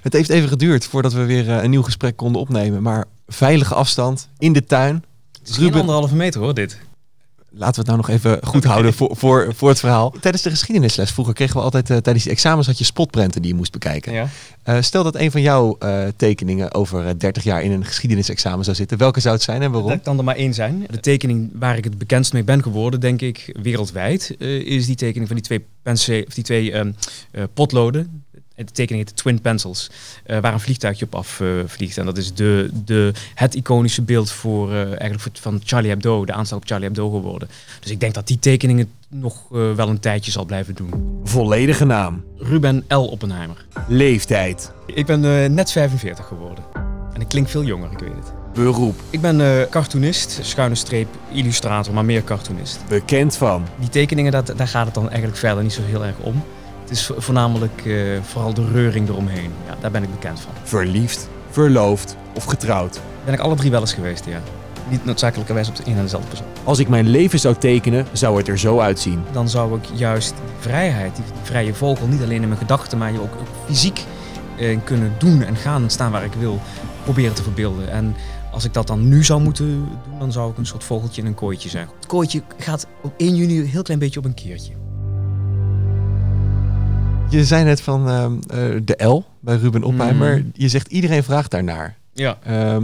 Het heeft even geduurd voordat we weer eh, een nieuw gesprek konden opnemen. Maar veilige afstand in de tuin. Het is geen anderhalve meter hoor, dit. Laten we het nou nog even goed houden voor, voor, voor het verhaal. Tijdens de geschiedenisles vroeger kregen we altijd, eh, tijdens die examens had je spotprenten die je moest bekijken. Ja. Eh, stel dat een van jouw tekeningen over eh, 30 jaar in een geschiedenisexamen zou zitten. Welke zou het zijn en waarom? Dat kan er maar één zijn. De tekening waar ik het bekendst mee ben geworden, denk ik, wereldwijd, is die tekening van die twee, pense of die twee ehm, eh, potloden. De tekening heet de Twin Pencils, eh, waar een vliegtuigje op afvliegt. vliegt. en dat is de, de, het iconische beeld voor, eh, eigenlijk voor, van Charlie Hebdo, de aanslag op Charlie Hebdo geworden. Dus ik denk dat die tekening het nog eh, wel een tijdje zal blijven doen. Volledige naam. Ruben L. Oppenheimer. Leeftijd. Ik ben net 45 geworden. En ik klink veel jonger, ik weet het. Beroep. Ik ben cartoonist, schuine streep, illustrator, maar meer cartoonist. Bekend van. Die tekeningen, dat, daar gaat het dan eigenlijk verder niet zo heel erg om. Het is vo- voornamelijk eh, vooral de reuring eromheen. Ja, daar ben ik bekend van. Verliefd, verloofd of getrouwd. Ben ik alle drie wel eens geweest, ja. Niet noodzakelijkerwijs op de een en dezelfde persoon. Als ik mijn leven zou tekenen, zou het er zo uitzien. Dan zou ik juist die vrijheid, die, vrije vogel, niet alleen in mijn gedachten, maar je ook, ook fysiek eh, kunnen doen en gaan en staan waar ik wil, proberen te verbeelden. En als ik dat dan nu zou moeten doen, dan zou ik een soort vogeltje in een kooitje zijn. Het kooitje gaat op 1 juni een heel klein beetje op een keertje. Je zei net van ehm, eh, de L bij Ruben Oppenheimer. Mm. Je zegt iedereen vraagt daarnaar. Ja. Eh,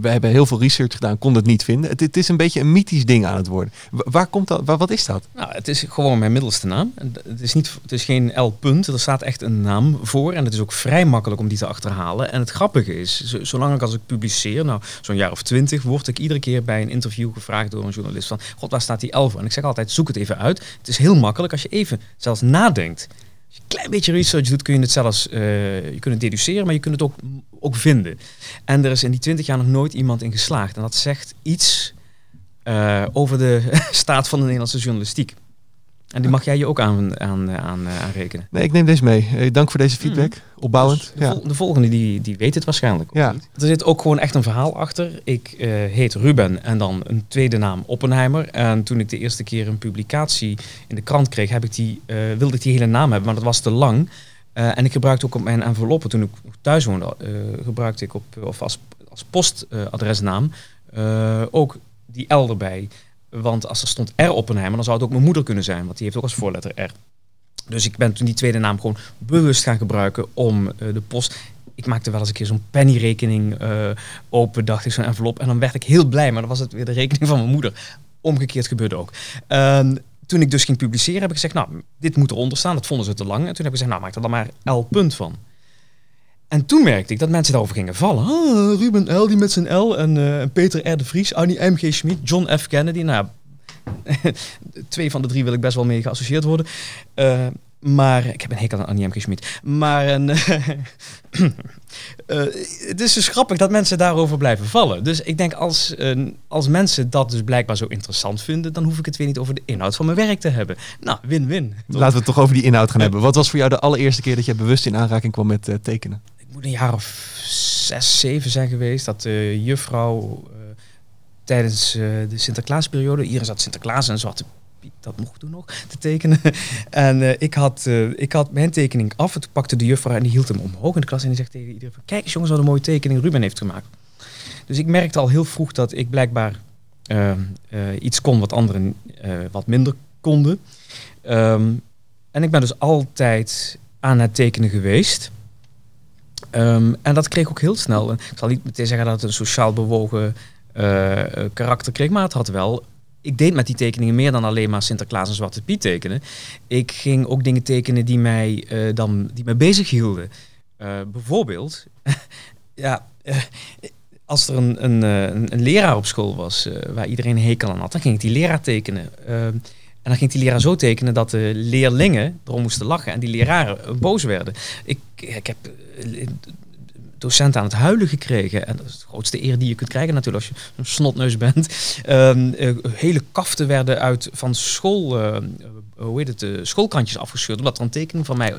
we hebben heel veel research gedaan, konden het niet vinden. Het, het is een beetje een mythisch ding aan het worden. Wa- waar komt dat? Wa- wat is dat? Nou, het is gewoon mijn middelste naam. Het is, niet, het is geen L-punt, er staat echt een naam voor. En het is ook vrij makkelijk om die te achterhalen. En het grappige is, zo- zolang ik als ik publiceer, nou zo'n jaar of twintig, word ik iedere keer bij een interview gevraagd door een journalist van, god, waar staat die L voor? En ik zeg altijd, zoek het even uit. Het is heel makkelijk als je even zelfs nadenkt. Als je een klein beetje research doet, kun je het zelfs eh, je kunt het deduceren, maar je kunt het ook, ook vinden. En er is in die twintig jaar nog nooit iemand in geslaagd. En dat zegt iets eh, over de staat van de Nederlandse journalistiek. En die mag jij je ook aan, aan, aan, eh, aanrekenen. Nee, ik neem deze mee. Eh, dank voor deze feedback. Opbouwend. Dus de, ja. vol- de volgende die, die weet het waarschijnlijk. Ja. niet. Er zit ook gewoon echt een verhaal achter. Ik eh, heet Ruben en dan een tweede naam Oppenheimer. En toen ik de eerste keer een publicatie in de krant kreeg, heb ik die, wilde ik die hele naam hebben, maar dat was te lang. En ik gebruikte ook op mijn enveloppen, toen ik thuis woonde, gebruikte ik op, of als, als postadresnaam ook die L erbij. Want als er stond R Oppenheimer, dan zou het ook mijn moeder kunnen zijn, want die heeft ook als voorletter R. Dus ik ben toen die tweede naam gewoon bewust gaan gebruiken om eh, de post. Ik maakte wel eens een keer zo'n pennyrekening eh, open, dacht ik, zo'n envelop. En dan werd ik heel blij, maar dan was het weer de rekening van mijn moeder. Omgekeerd gebeurde ook. Ehm, toen ik dus ging publiceren, heb ik gezegd, nou, dit moet eronder staan. Dat vonden ze te lang. En toen heb ik gezegd, nou, maak er dan maar L punt van. En toen merkte ik dat mensen daarover gingen vallen. Ah, Ruben L, die met zijn L. En eh, Peter R. de Vries, Annie M.G. Schmid, John F. Kennedy. Nou, twee van de drie wil ik best wel mee geassocieerd worden. Eh, maar ik heb een hekel aan Annie M. G. Schmid. Maar een, eh, het is dus grappig dat mensen daarover blijven vallen. Dus ik denk, als, als mensen dat dus blijkbaar zo interessant vinden... dan hoef ik het weer niet over de inhoud van mijn werk te hebben. Nou, win-win. Laten we het toch over die inhoud gaan hebben. Wat was voor jou de allereerste keer dat je bewust in aanraking kwam met tekenen? Een jaar of zes, zeven zijn geweest dat de juffrouw eh, tijdens eh, de Sinterklaasperiode, hier zat Sinterklaas en Zwarte Piet, dat mocht toen nog, te tekenen. en eh, ik, had, ik had mijn tekening af en toen pakte de juffrouw en die hield hem omhoog in de klas en die zegt tegen iedereen kijk eens jongens wat een mooie tekening Ruben heeft gemaakt. Dus ik merkte al heel vroeg dat ik blijkbaar iets kon wat anderen wat minder konden. Ehm, en ik ben dus altijd aan het tekenen geweest. Ehm, en dat kreeg ook heel snel. Ik zal niet meteen zeggen dat het een sociaal bewogen eh, eh, karakter kreeg, maar het had wel. Ik deed met die tekeningen meer dan alleen maar Sinterklaas en Zwarte Piet tekenen. Ik ging ook dingen tekenen die mij, eh, dan, die mij bezig hielden. Bijvoorbeeld, ja, als er een, een, een, een leraar op school was waar iedereen een hekel aan had, dan ging ik die leraar tekenen. En dan ging die leraar zo tekenen dat de leerlingen erom moesten lachen en die leraren boos werden. Ik, ik heb eh, docenten aan het huilen gekregen. En dat is de grootste eer die je kunt krijgen natuurlijk als je een snotneus bent. Ehm, eh, hele kaften werden uit van school, eh, hoe heet het, schoolkrantjes afgescheurd. Omdat er een tekening van mij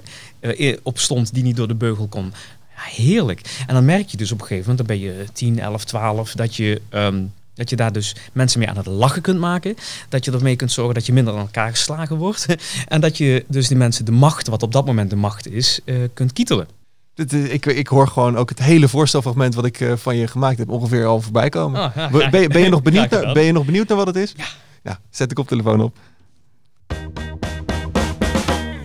op stond die niet door de beugel kon. Ja, heerlijk. En dan merk je dus op een gegeven moment, dan ben je 10, 11, 12, dat je... ehm, dat je daar dus mensen mee aan het lachen kunt maken. Dat je ermee kunt zorgen dat je minder aan elkaar geslagen wordt. en dat je dus die mensen de macht, wat op dat moment de macht is, eh, kunt kietelen. Dit, is- ik, ik hoor gewoon ook het hele voorstelfragment wat ik eh, van je gemaakt heb ongeveer al voorbij komen. Oh, ja, Ben, ben je- ben je nog benieuwd naar, ben je nog benieuwd naar wat het is? Ja. Ja, zet de koptelefoon op.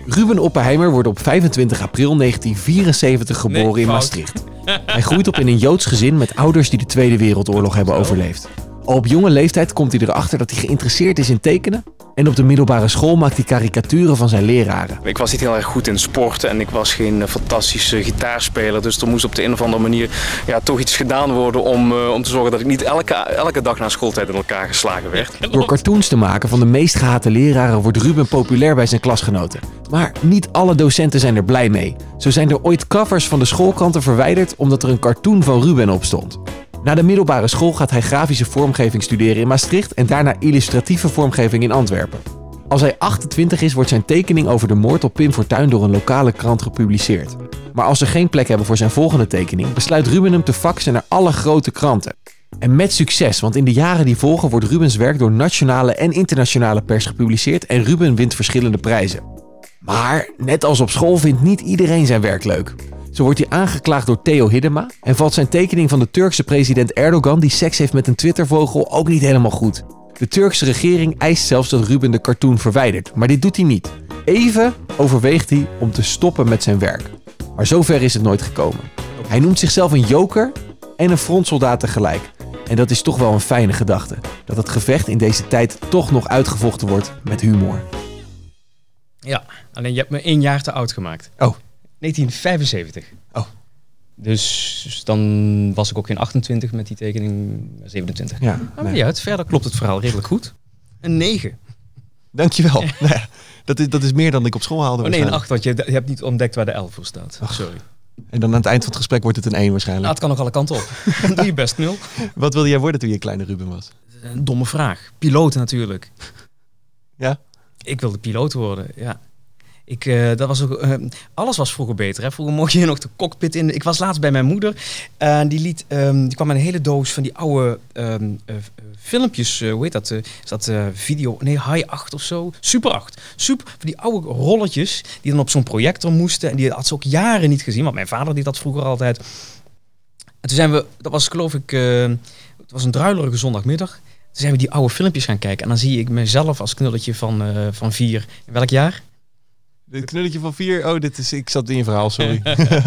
Ruben Oppenheimer wordt op 25 april 1974 geboren Nee, in. Maastricht. Hij groeit op in een Joods gezin met ouders die de Tweede Wereldoorlog hebben overleefd. Al op jonge leeftijd komt hij erachter dat hij geïnteresseerd is in tekenen. En op de middelbare school maakt hij karikaturen van zijn leraren. Ik was niet heel erg goed in sport en ik was geen eh, fantastische gitaarspeler. Dus er moest op de een of andere manier ja, toch iets gedaan worden om, eh, om te zorgen dat ik niet elke, elke dag na schooltijd in elkaar geslagen werd. Door cartoons te maken van de meest gehate leraren wordt Ruben populair bij zijn klasgenoten. Maar niet alle docenten zijn er blij mee. Zo zijn er ooit covers van de schoolkranten verwijderd omdat er een cartoon van Ruben op stond. Na de middelbare school gaat hij grafische vormgeving studeren in Maastricht en daarna illustratieve vormgeving in Antwerpen. Als hij 28 is, wordt zijn tekening over de moord op Pim Fortuyn door een lokale krant gepubliceerd. Maar als ze geen plek hebben voor zijn volgende tekening, besluit Ruben hem te faxen naar alle grote kranten. En met succes, want in de jaren die volgen wordt Rubens werk door nationale en internationale pers gepubliceerd en Ruben wint verschillende prijzen. Maar net als op school vindt niet iedereen zijn werk leuk. Zo wordt hij aangeklaagd door Theo Hiddema en valt zijn tekening van de Turkse president Erdogan die seks heeft met een Twittervogel ook niet helemaal goed. De Turkse regering eist zelfs dat Ruben de cartoon verwijdert, maar dit doet hij niet. Even overweegt hij om te stoppen met zijn werk. Maar zover is het nooit gekomen. Hij noemt zichzelf een joker en een frontsoldaat tegelijk. En dat is toch wel een fijne gedachte. Dat het gevecht in deze tijd toch nog uitgevochten wordt met humor. Ja, alleen je hebt me één jaar te oud gemaakt. Oh. 1975. Oh. Dus, dus dan was ik ook geen 28 met die tekening, 27. Ja, Maar nee. niet uit, verder klopt het verhaal redelijk goed. Een 9. Dankjewel. Nou ja, dat, is, dat is meer dan ik op school haalde. Oh nee, een waarschijnlijk. 8, want je, je hebt niet ontdekt waar de 11 voor staat. Sorry. En dan aan het eind van het gesprek wordt het een 1 waarschijnlijk. Nou, het kan nog alle kanten op. Doe je best nul. Wat wilde jij worden toen je kleine Ruben was? Een domme vraag. Piloot natuurlijk. Ja? Ik wilde piloot worden, ja. Ik, eh, dat was ook, eh, alles was vroeger beter. Hè? Vroeger mocht je nog de cockpit in. Ik was laatst bij mijn moeder en die, liet, ehm, die kwam een hele doos van die oude ehm, eh, filmpjes. hoe heet dat? is dat video? Nee, High 8 of zo? Super 8. Super, van die oude rolletjes die dan op zo'n projector moesten. En die had ze ook jaren niet gezien, want mijn vader deed dat vroeger altijd. En toen zijn we, dat was geloof ik, het was een druilerige zondagmiddag. Toen zijn we die oude filmpjes gaan kijken. En dan zie ik mezelf als knulletje van, van vier. In welk jaar? Dit knulletje van 4. Oh, dit is, ik zat in je verhaal, sorry.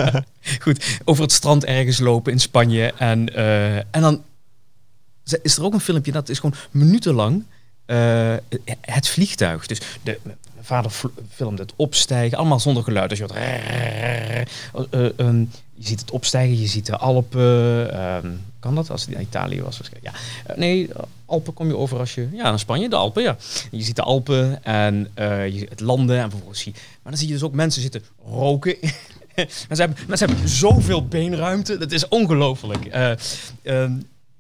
Goed, over het strand ergens lopen in Spanje. En, eh, en dan is er ook een filmpje, dat is gewoon minutenlang eh, het vliegtuig. Dus de, mijn vader filmde het opstijgen, allemaal zonder geluid. Dus je hoort... je ziet het opstijgen, je ziet de Alpen. kan dat? Als het in Italië was. Ja. Nee, Alpen kom je over als je... Ja, naar Spanje, de Alpen, ja. Je ziet de Alpen en eh, je, het landen en vervolgens zie Maar dan zie je dus ook mensen zitten roken. mensen, hebben, mensen hebben zoveel beenruimte, dat is ongelooflijk. Eh, ehm,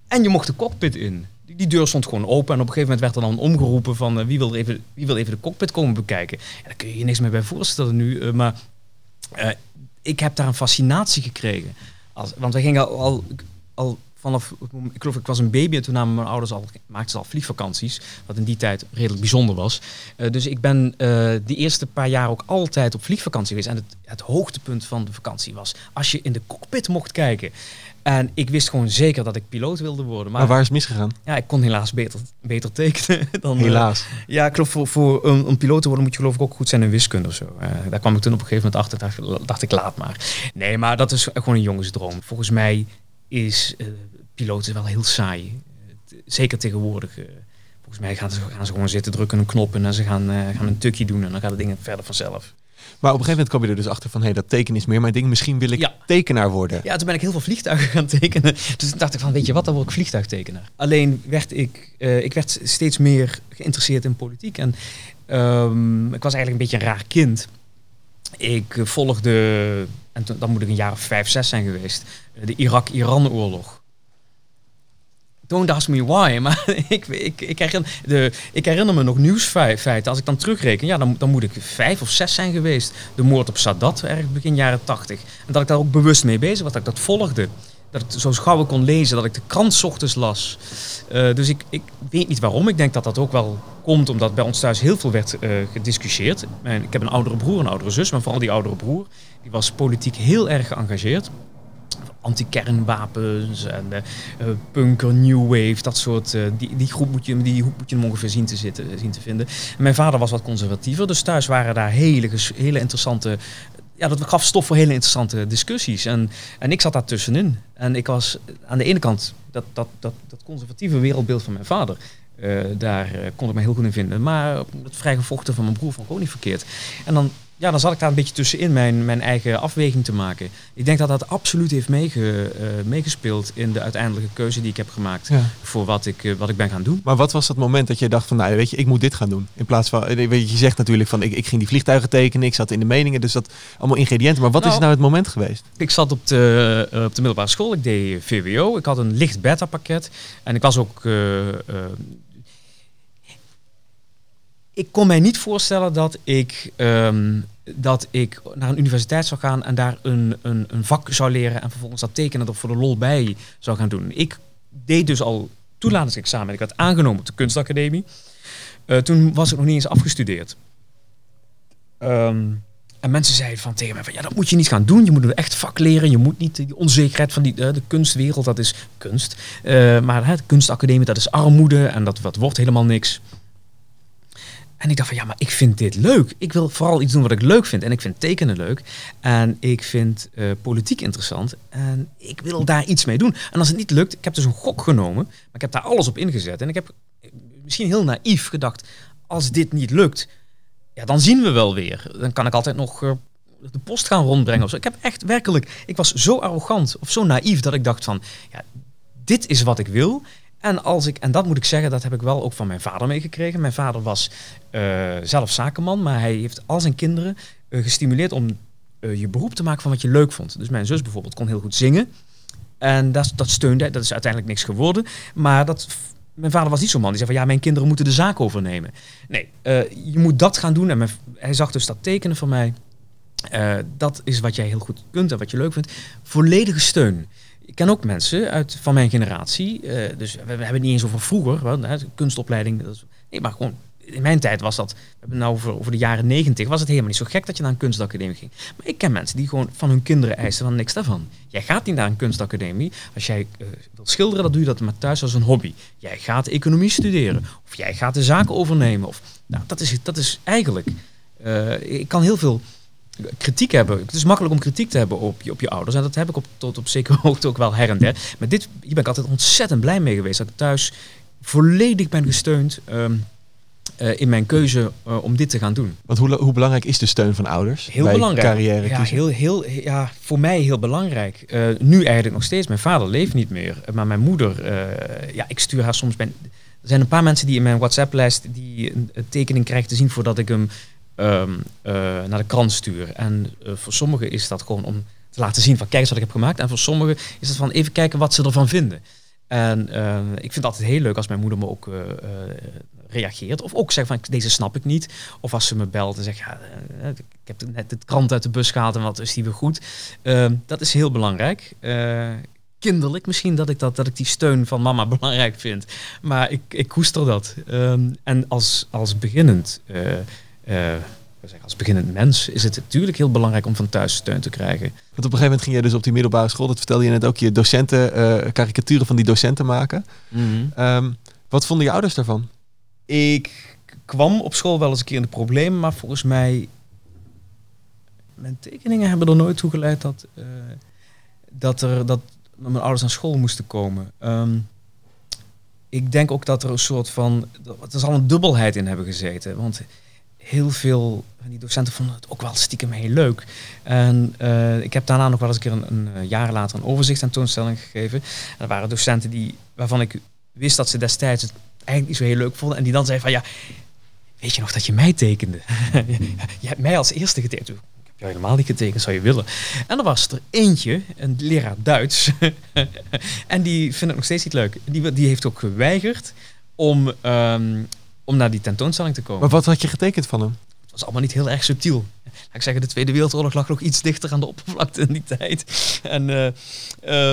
en je mocht de cockpit in. Die, deur stond gewoon open en op een gegeven moment werd er dan omgeroepen van eh, wie, wil even, wie wil even de cockpit komen bekijken. Ja, daar kun je je niks meer bij voorstellen nu, maar ik heb daar een fascinatie gekregen. Als, want we gingen al, al vanaf, ik geloof ik was een baby en toen namen mijn ouders al, maakten ze al vliegvakanties, wat in die tijd redelijk bijzonder was. Eh, dus ik ben eh die eerste paar jaar ook altijd op vliegvakantie geweest. En het, het hoogtepunt van de vakantie was als je in de cockpit mocht kijken. En ik wist gewoon zeker dat ik piloot wilde worden. Maar, Maar waar is het misgegaan? ja, ik kon helaas beter, beter tekenen dan... eh, Helaas. ja, ik geloof voor, voor een, een piloot te worden moet je geloof ik ook goed zijn in wiskunde of zo. Daar kwam ik toen op een gegeven moment achter, dacht, dacht ik laat maar. Nee, maar dat is gewoon een jongensdroom. Volgens mij is eh piloten wel heel saai. Eh, Zeker tegenwoordig. eh, volgens mij gaan ze, gaan ze gewoon zitten, drukken een knop en ze gaan, gaan een tukje doen en dan gaat het ding verder vanzelf. Maar op een gegeven moment kwam je er dus achter van... hé, dat tekenen is meer mijn ding. Misschien wil ik Ja. tekenaar worden. Ja, toen ben ik heel veel vliegtuigen gaan tekenen. Dus toen dacht ik van, weet je wat, dan word ik vliegtuigtekenaar. Alleen werd ik, ik werd steeds meer geïnteresseerd in politiek. En ehm, ik was eigenlijk een beetje een raar kind. Ik volgde, en dan moet ik een jaar of vijf, zes zijn geweest, eh, de Irak-Iran-oorlog. Don't ask me why, maar ik, ik, ik, herinner, de, ik herinner me nog nieuwsfeiten. Als ik dan terugreken, ja, dan, dan moet ik vijf of zes zijn geweest. De moord op Sadat, erg begin jaren tachtig. En dat ik daar ook bewust mee bezig was, dat ik dat volgde. dat het zo gauw ik kon lezen, dat ik de krant ochtends las. Eh, dus ik, ik weet niet waarom. Ik denk dat dat ook wel komt omdat bij ons thuis heel veel werd eh, gediscussieerd. Ik heb een oudere broer, een oudere zus, maar vooral die oudere broer. Die was politiek heel erg geëngageerd. Anti-kernwapens en eh, punker, new wave, dat soort. eh, die, die groep moet je, die hoek moet je hem ongeveer zien te, zitten, zien te vinden. En mijn vader was wat conservatiever, dus thuis waren daar hele, hele interessante. Ja, dat gaf stof voor hele interessante discussies. En, en ik zat daar tussenin. En ik was aan de ene kant dat, dat, dat, dat conservatieve wereldbeeld van mijn vader. daar kon ik me heel goed in vinden. Maar het vrijgevochten van mijn broer vond ik ook niet verkeerd. En dan, ja, dan zat ik daar een beetje tussenin mijn, mijn eigen afweging te maken. Ik denk dat dat absoluut heeft meege, eh, meegespeeld in de uiteindelijke keuze die ik heb gemaakt Ja. voor wat ik, eh, wat ik ben gaan doen. Maar wat was dat moment dat je dacht van, nou weet je, ik moet dit gaan doen? In plaats van, eh, weet je, je zegt natuurlijk van, ik, ik ging die vliegtuigen tekenen, ik zat in de meningen, dus dat allemaal ingrediënten. Maar wat is Nou, nou het moment geweest? Ik zat op de, op de middelbare school, ik deed VWO, ik had een licht beta pakket en ik was ook... ik kon mij niet voorstellen dat ik, ehm, dat ik naar een universiteit zou gaan en daar een, een, een vak zou leren en vervolgens dat tekenen er voor de lol bij zou gaan doen. Ik deed dus al toelatingsexamen. Ik werd aangenomen op de kunstacademie. Eh, toen was ik nog niet eens afgestudeerd. Ehm, en mensen zeiden van tegen mij van ja, dat moet je niet gaan doen. Je moet een echt vak leren. Je moet niet die onzekerheid van die, eh, de kunstwereld, dat is kunst. Eh, maar hè, de kunstacademie, dat is armoede en dat, dat wordt helemaal niks. En ik dacht van ja, maar ik vind dit leuk. Ik wil vooral iets doen wat ik leuk vind. En ik vind tekenen leuk. En ik vind eh, politiek interessant. En ik wil daar iets mee doen. En als het niet lukt, ik heb dus een gok genomen. Maar ik heb daar alles op ingezet. En ik heb eh, misschien heel naïef gedacht, als dit niet lukt, ja, dan zien we wel weer. Dan kan ik altijd nog eh, de post gaan rondbrengen. Of zo. Ik heb echt werkelijk, ik was zo arrogant of zo naïef dat ik dacht van, ja, dit is wat ik wil. En, als ik, en dat moet ik zeggen, dat heb ik wel ook van mijn vader meegekregen. Mijn vader was eh, zelf zakenman, maar hij heeft al zijn kinderen eh, gestimuleerd om eh, je beroep te maken van wat je leuk vond. Dus mijn zus bijvoorbeeld kon heel goed zingen. En dat, dat steunde. Dat is uiteindelijk niks geworden. Maar dat, mijn vader was niet zo'n man die zei van ja, mijn kinderen moeten de zaak overnemen. Nee, je moet dat gaan doen. En hij zag dus dat tekenen van mij. Dat is wat jij heel goed kunt en wat je leuk vindt. Volledige steun. Ik ken ook mensen uit, van mijn generatie. eh, dus we, hebben het niet eens over vroeger. Hè, kunstopleiding. Dat nee, maar gewoon in mijn tijd was dat, we hebben nou over, over de jaren negentig, was het helemaal niet zo gek dat je naar een kunstacademie ging. Maar ik ken mensen die gewoon van hun kinderen eisen van niks daarvan. Jij gaat niet naar een kunstacademie. Als jij eh, wilt schilderen, dan doe je dat maar thuis als een hobby. Jij gaat economie studeren. Of jij gaat de zaken overnemen. Of, nou, dat, is, dat is eigenlijk... eh, ik kan heel veel kritiek hebben. Het is makkelijk om kritiek te hebben op je, op je ouders. En dat heb ik op, tot op zekere hoogte ook wel her en der. Maar dit, hier ben ik altijd ontzettend blij mee geweest. Dat ik thuis volledig ben gesteund ehm, eh, in mijn keuze eh, om dit te gaan doen. Want hoe, hoe belangrijk is de steun van ouders? Heel bij belangrijk. carrière ja, heel, heel, ja, voor mij heel belangrijk. Eh, nu eigenlijk nog steeds. Mijn vader leeft niet meer. Maar mijn moeder, ja, ik stuur haar soms... Mijn, er zijn een paar mensen die in mijn WhatsApp-lijst... die een, een tekening krijgen te zien voordat ik hem ehm, eh, naar de krant stuur. En eh, voor sommigen is dat gewoon om te laten zien van kijk eens wat ik heb gemaakt. En voor sommigen is het van even kijken wat ze ervan vinden. En eh, ik vind het altijd heel leuk als mijn moeder me ook reageert. Of ook zegt van deze snap ik niet. Of als ze me belt en zegt ja, ik heb net de krant uit de bus gehaald en wat is die weer goed. Eh, dat is heel belangrijk. Kinderlijk misschien dat ik, dat, dat ik die steun van mama belangrijk vind. Maar ik, ik koester dat. Ehm, en als, als beginnend... eh, als beginnend mens is het natuurlijk heel belangrijk om van thuis steun te krijgen. Want op een gegeven moment ging je dus op die middelbare school, dat vertelde je net ook, je docenten, eh, karikaturen van die docenten maken. Ehm, wat vonden je ouders daarvan? Ik kwam op school wel eens een keer in de problemen, maar volgens mij. Mijn tekeningen hebben er nooit toe geleid dat, eh, dat, er, dat mijn ouders naar school moesten komen. Ehm, ik denk ook dat er een soort van. Er zal een dubbelheid in hebben gezeten. Want heel veel van die docenten vonden het ook wel stiekem heel leuk. En eh, ik heb daarna nog wel eens een keer een, eh, jaar later een overzicht tentoonstelling gegeven. En er waren docenten die, waarvan ik wist dat ze destijds het eigenlijk niet zo heel leuk vonden. En die dan zeiden van ja, weet je nog dat je mij tekende? je hebt mij als eerste getekend. Ik heb jou helemaal niet getekend, zou je willen. En er was er eentje, een leraar Duits. en die vindt het nog steeds niet leuk. Die, die heeft ook geweigerd om, ehm, om naar die tentoonstelling te komen. Maar wat had je getekend van hem? Het was allemaal niet heel erg subtiel. Laat ik zeggen, de Tweede Wereldoorlog lag nog iets dichter aan de oppervlakte in die tijd. En, eh,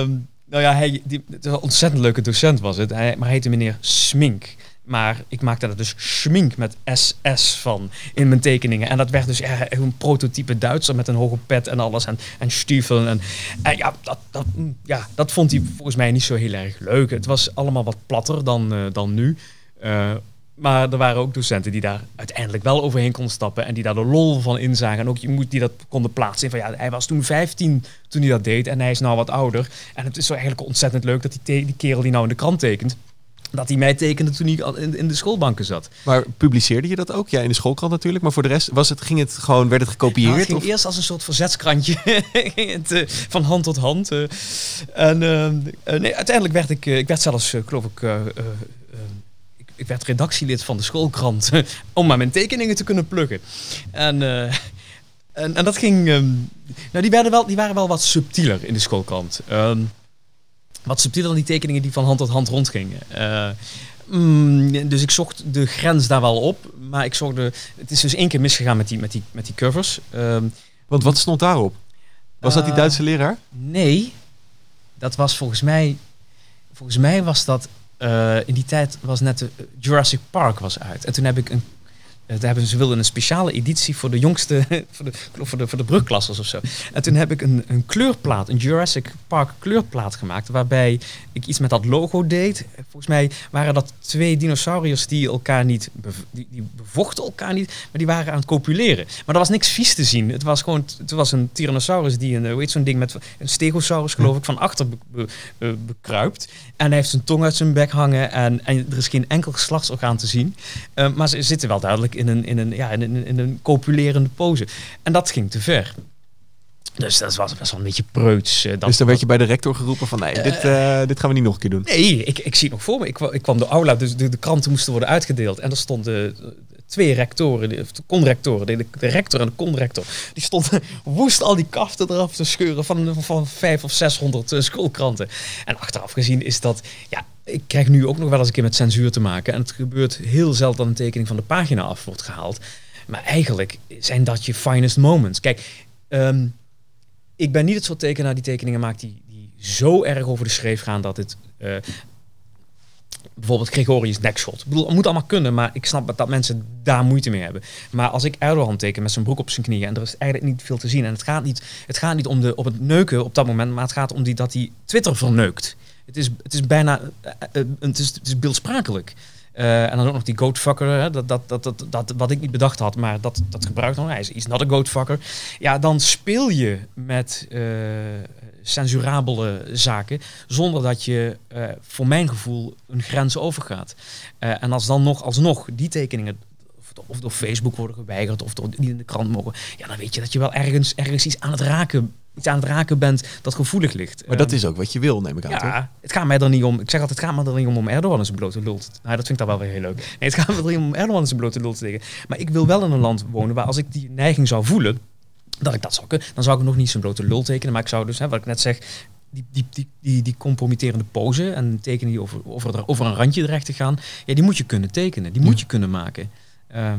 ehm, Nou ja, hij, die, het was een ontzettend leuke docent was het. Hij, maar hij heette meneer Smink. Maar ik maakte er dus schmink met SS van in mijn tekeningen. En dat werd dus echt een prototype Duitser met een hoge pet en alles. En, en stiefel. En, en ja, dat, dat, ja, dat vond hij volgens mij niet zo heel erg leuk. Het was allemaal wat platter dan, eh, dan nu. Eh, maar er waren ook docenten die daar uiteindelijk wel overheen konden stappen. En die daar de lol van inzagen. En ook je moet die dat konden plaatsen. Van ja, hij was toen 15 toen hij dat deed. En hij is nou wat ouder. En het is zo eigenlijk ontzettend leuk dat die, die kerel die nou in de krant tekent. Dat hij mij tekende toen ik al in, in de schoolbanken zat. Maar publiceerde je dat ook? Ja, in de schoolkrant natuurlijk. Maar voor de rest was het, ging het gewoon, werd het Nou, gekopieerd? het ging of? eerst als een soort verzetskrantje. het, eh, van hand tot hand. eh. en eh, eh, nee, uiteindelijk werd ik, ik werd zelfs, geloof ik, ik, werd redactielid van de schoolkrant. om maar mijn tekeningen te kunnen plukken. En, eh, en, en dat ging. ehm, nou, die, werden wel, die waren wel wat subtieler in de schoolkrant. Ehm, wat subtieler dan die tekeningen die van hand tot hand rondgingen. Eh, mm, dus ik zocht de grens daar wel op. Maar ik zocht de, het is dus één keer misgegaan met die, met die, met die covers. Ehm, Want wat stond daarop? Was dat die Eh, Duitse leraar? Nee, dat was volgens mij. Volgens mij was dat. Eh, in die tijd was net de Jurassic Park was uit. En toen heb ik een. Eh, hebben ze wilden een speciale editie voor de jongste. voor de, voor de, voor de brugklassers of zo. En toen heb ik een, een kleurplaat, een Jurassic Park kleurplaat gemaakt. Waarbij ik iets met dat logo deed. Volgens mij waren dat twee dinosauriërs die elkaar niet. Die, die bevochten elkaar niet, maar die waren aan het copuleren. Maar er was niks vies te zien. Het was gewoon. Het was een Tyrannosaurus die een. eh, Hoe heet zo'n ding met. Een Stegosaurus, geloof ik, van achter be- be- eh, bekruipt. En hij heeft zijn tong uit zijn bek hangen. En, en er is geen enkel geslachtsorgaan te zien. Eh, maar ze zitten wel duidelijk in een, in, een, ja, in, een, in een copulerende pose. En dat ging te ver. Dus dat was best wel een beetje preuts. eh, dat, dus dan werd je bij de rector geroepen van nee, dit, eh, dit gaan we niet nog een keer doen. Nee, ik, ik zie het nog voor me. Ik, kwa- ik kwam de aula, dus de, de kranten moesten worden uitgedeeld. En er stonden eh, twee rectoren, de, of de conrectoren, de, de rector en de conrector. Die stonden woest al die kaften eraf te scheuren van, van vijf of zeshonderd eh, schoolkranten. En achteraf gezien is dat, ja, ik krijg nu ook nog wel eens een keer met censuur te maken. En het gebeurt heel zelden dat een tekening van de pagina af wordt gehaald. Maar eigenlijk zijn dat je finest moments. Kijk, ehm, ik ben niet het soort tekenaar die tekeningen maakt die, die zo erg over de schreef gaan dat het... eh, bijvoorbeeld Gregorius nekschot. Ik bedoel, het moet allemaal kunnen, maar ik snap dat mensen daar moeite mee hebben. Maar als ik Erdogan teken met zijn broek op zijn knieën en er is eigenlijk niet veel te zien en het gaat niet, het gaat niet om, de, op het neuken op dat moment, maar het gaat om die, dat hij Twitter verneukt. Het is, het is bijna, eh, eh, het, is, het is beeldspraakelijk. Eh, en dan ook nog die goatfucker, dat, dat, dat, dat, wat ik niet bedacht had, maar dat, dat gebruikt dan. Hij is is not a goatfucker. Ja, dan speel je met eh, censurabele zaken zonder dat je eh, voor mijn gevoel een grens overgaat. Eh, en als dan nog alsnog die tekeningen of door- of door Facebook worden geweigerd of door, niet in de krant mogen, ja, dan weet je dat je wel ergens, ergens iets aan het raken iets aan het raken bent dat gevoelig ligt. Maar dat Ehm, is ook wat je wil, neem ik aan. toch? ja, het gaat mij er niet om. Ik zeg altijd, het gaat me er niet om om Erdogan zijn blote lul te... Nou, dat vind ik dan wel weer heel leuk. Nee, het gaat me er niet om Erdogan zijn blote lul te tegen. Maar ik wil wel in een land wonen waar als ik die neiging zou voelen, dat ik dat zou kunnen, dan zou ik nog niet zijn blote lul tekenen. Maar ik zou dus, hè, wat ik net zeg, die, die, die, die, die compromitterende pose en tekenen die over, over, er- over een randje terecht te gaan, ja, die moet je kunnen tekenen. Die moet je kunnen maken. Ehm,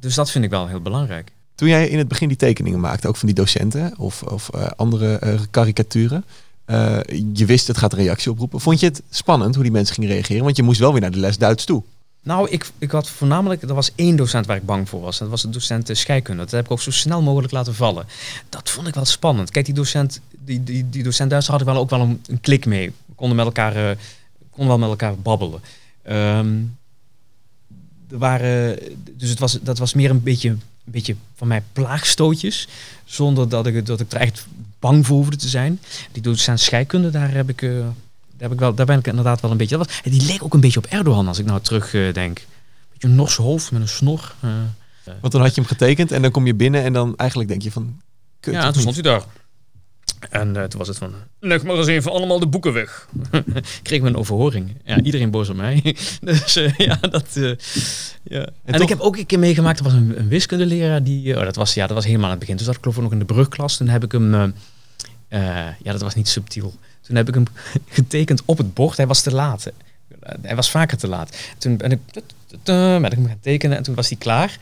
dus dat vind ik wel heel belangrijk. Toen jij in het begin die tekeningen maakte, ook van die docenten of, of eh, andere eh, karikaturen, eh, je wist het gaat reactie oproepen. Vond je het spannend hoe die mensen gingen reageren? Want je moest wel weer naar de les Duits toe. Nou, ik, ik had voornamelijk, er was één docent waar ik bang voor was. Dat was de docent scheikunde. Dat heb ik ook zo snel mogelijk laten vallen. Dat vond ik wel spannend. Kijk, die docent, die, die, die docent Duits had ik wel ook wel een, een klik mee. We konden met elkaar, konden wel met elkaar babbelen. Ehm, er waren, dus het was, dat was meer een beetje, een beetje van mij plaagstootjes. Zonder dat ik, dat ik er echt bang voor hoefde te zijn. Die docent scheikunde, daar heb ik... eh, daar, heb ik wel, daar ben ik inderdaad wel een beetje. Dat was, die leek ook een beetje op Erdogan als ik nou terug denk. Beetje een Nors hoofd met een snor. eh. Want dan had je hem getekend en dan kom je binnen en dan eigenlijk denk je van... Kut, ja, toen stond hij daar. En eh, toen was het van, leg maar eens even allemaal de boeken weg. Kreeg me een overhoring. Ja, iedereen boos op mij. dus eh, ja, dat... eh, ja. En, toch- ik heb ook een keer meegemaakt, er was een, een wiskundeleraar die... oh, dat, was, ja, dat was helemaal aan het begin. Dus dat ik geloof ik nog in de brugklas. Toen heb ik hem... ja, dat was niet subtiel. Toen heb ik hem getekend op het bord. Hij was te laat. Hij was vaker te laat. Toen ben ik ben ik hem gaan tekenen en toen was hij klaar.